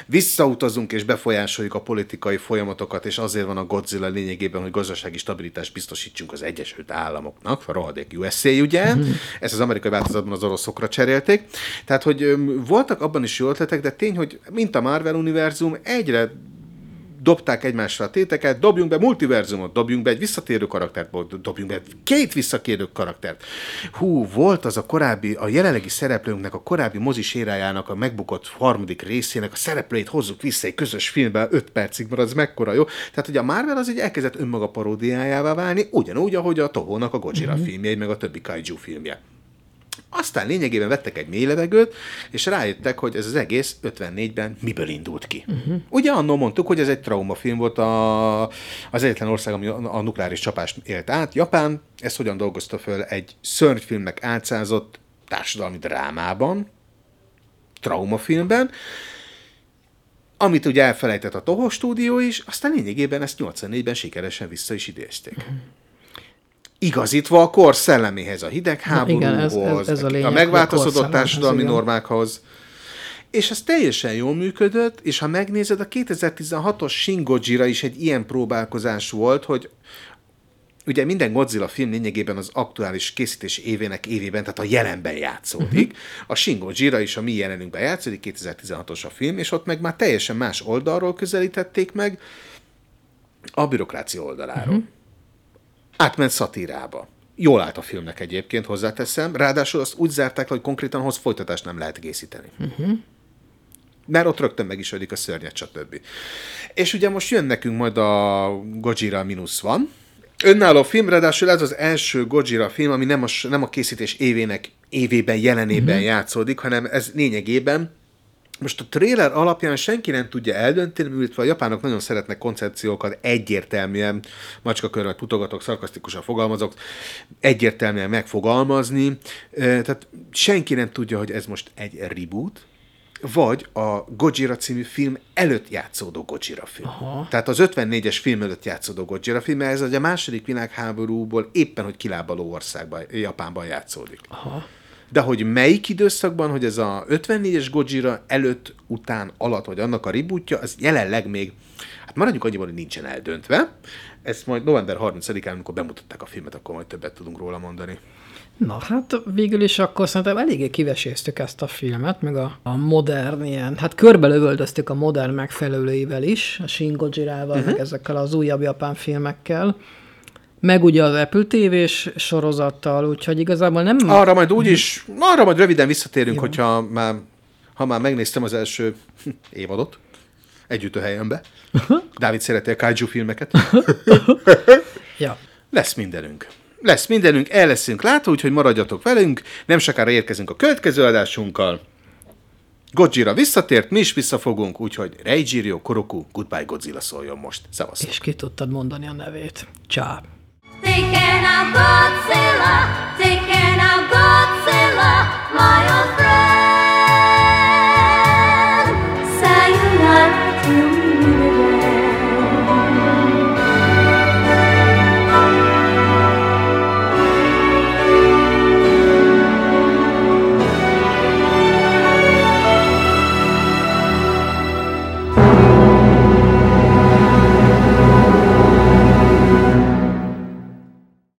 Speaker 1: visszautazunk és befolyásoljuk a politikai folyamatokat, és azért van a Godzilla lényegében, hogy gazdasági stabilitást biztosítsunk az Egyesült Államoknak, a rohadék USA, ugye? Ezt az amerikai változatban az oroszokra cserélték. Tehát, hogy voltak abban is jó ötletek, de tény, hogy mint a Marvel univerzum, egyre dobták egymásra a téteket, dobjunk be multiverzumot, dobjunk be egy visszatérő karaktert, dobjunk be két visszatérő karaktert. Hú, volt az a korábbi, a jelenlegi szereplőnknek, a korábbi mozis érájának a megbukott harmadik részének a szereplőit hozzuk vissza egy közös filmbe, 5 percig, mert az mekkora jó. Tehát, hogy a Marvel az így elkezdett önmaga paródiájává válni, ugyanúgy, ahogy a Tohónak a Godzilla mm-hmm. filmje, meg a többi kaiju filmje. Aztán lényegében vettek egy mély levegőt, és rájöttek, hogy ez az egész 54-ben miből indult ki. Uh-huh. Ugye annól mondtuk, hogy ez egy traumafilm volt a, az egyetlen ország, ami a nukleáris csapást élt át. Japán ezt hogyan dolgozta föl egy szörnyfilmnek átszázott társadalmi drámában, traumafilmben, amit ugye elfelejtett a Toho stúdió is, aztán lényegében ezt 84-ben sikeresen vissza is idézték. Uh-huh igazítva a kor szelleméhez, a hidegháborúhoz, igen, ez, ez, ez a, lényeg, a megváltozódott társadalmi igen. normákhoz. És ez teljesen jól működött, és ha megnézed, a 2016-os Shin Godzilla is egy ilyen próbálkozás volt, hogy ugye minden Godzilla film lényegében az aktuális készítés évének évében, tehát a jelenben játszódik. Uh-huh. A Shin Godzilla is a mi jelenünkben játszódik, 2016-os a film, és ott meg már teljesen más oldalról közelítették meg, a bürokrácia oldaláról. Uh-huh átment szatírába. Jól állt a filmnek egyébként, hozzáteszem. Ráadásul azt úgy zárták hogy konkrétan hoz folytatást nem lehet készíteni. Uh-huh. Mert ott rögtön meg is ölik a szörnyet, stb. És ugye most jön nekünk majd a Gojira minusz van. Önálló film, ráadásul ez az első Gojira film, ami nem a, nem a készítés évének évében, jelenében uh-huh. játszódik, hanem ez lényegében most a trailer alapján senki nem tudja eldönteni, illetve a japánok nagyon szeretnek koncepciókat egyértelműen, macskakörmet putogatok, szarkasztikusan fogalmazok, egyértelműen megfogalmazni. Tehát senki nem tudja, hogy ez most egy reboot, vagy a Gojira című film előtt játszódó Gojira film. Aha. Tehát az 54-es film előtt játszódó Gojira film, mert ez a második világháborúból éppen, hogy kilábaló országban, Japánban játszódik. Aha de hogy melyik időszakban, hogy ez a 54-es Gojira előtt, után, alatt, vagy annak a rebootja, az jelenleg még, hát maradjunk annyiban, hogy nincsen eldöntve. Ezt majd november 30-án, amikor bemutatták a filmet, akkor majd többet tudunk róla mondani.
Speaker 2: Na hát végül is akkor szerintem eléggé kiveséztük ezt a filmet, meg a, a modern ilyen, hát körbelövöldöztük a modern megfelelőivel is, a Shin Gojirával, uh-huh. meg ezekkel az újabb japán filmekkel meg ugye az Apple TV-s sorozattal, úgyhogy igazából nem...
Speaker 1: Arra majd úgyis, arra majd röviden visszatérünk, Jó. hogyha már, ha már megnéztem az első évadot, együtt a helyembe. Dávid szereti a kaiju filmeket.
Speaker 2: ja.
Speaker 1: Lesz mindenünk. Lesz mindenünk, el leszünk látva, úgyhogy maradjatok velünk. Nem sokára érkezünk a következő adásunkkal. Godzilla visszatért, mi is visszafogunk, úgyhogy Reijiro Koroku, Goodbye Godzilla szóljon most. Szevasztok.
Speaker 2: És ki tudtad mondani a nevét. Csá.
Speaker 4: Godzilla, take care now, Godzilla, my old friend.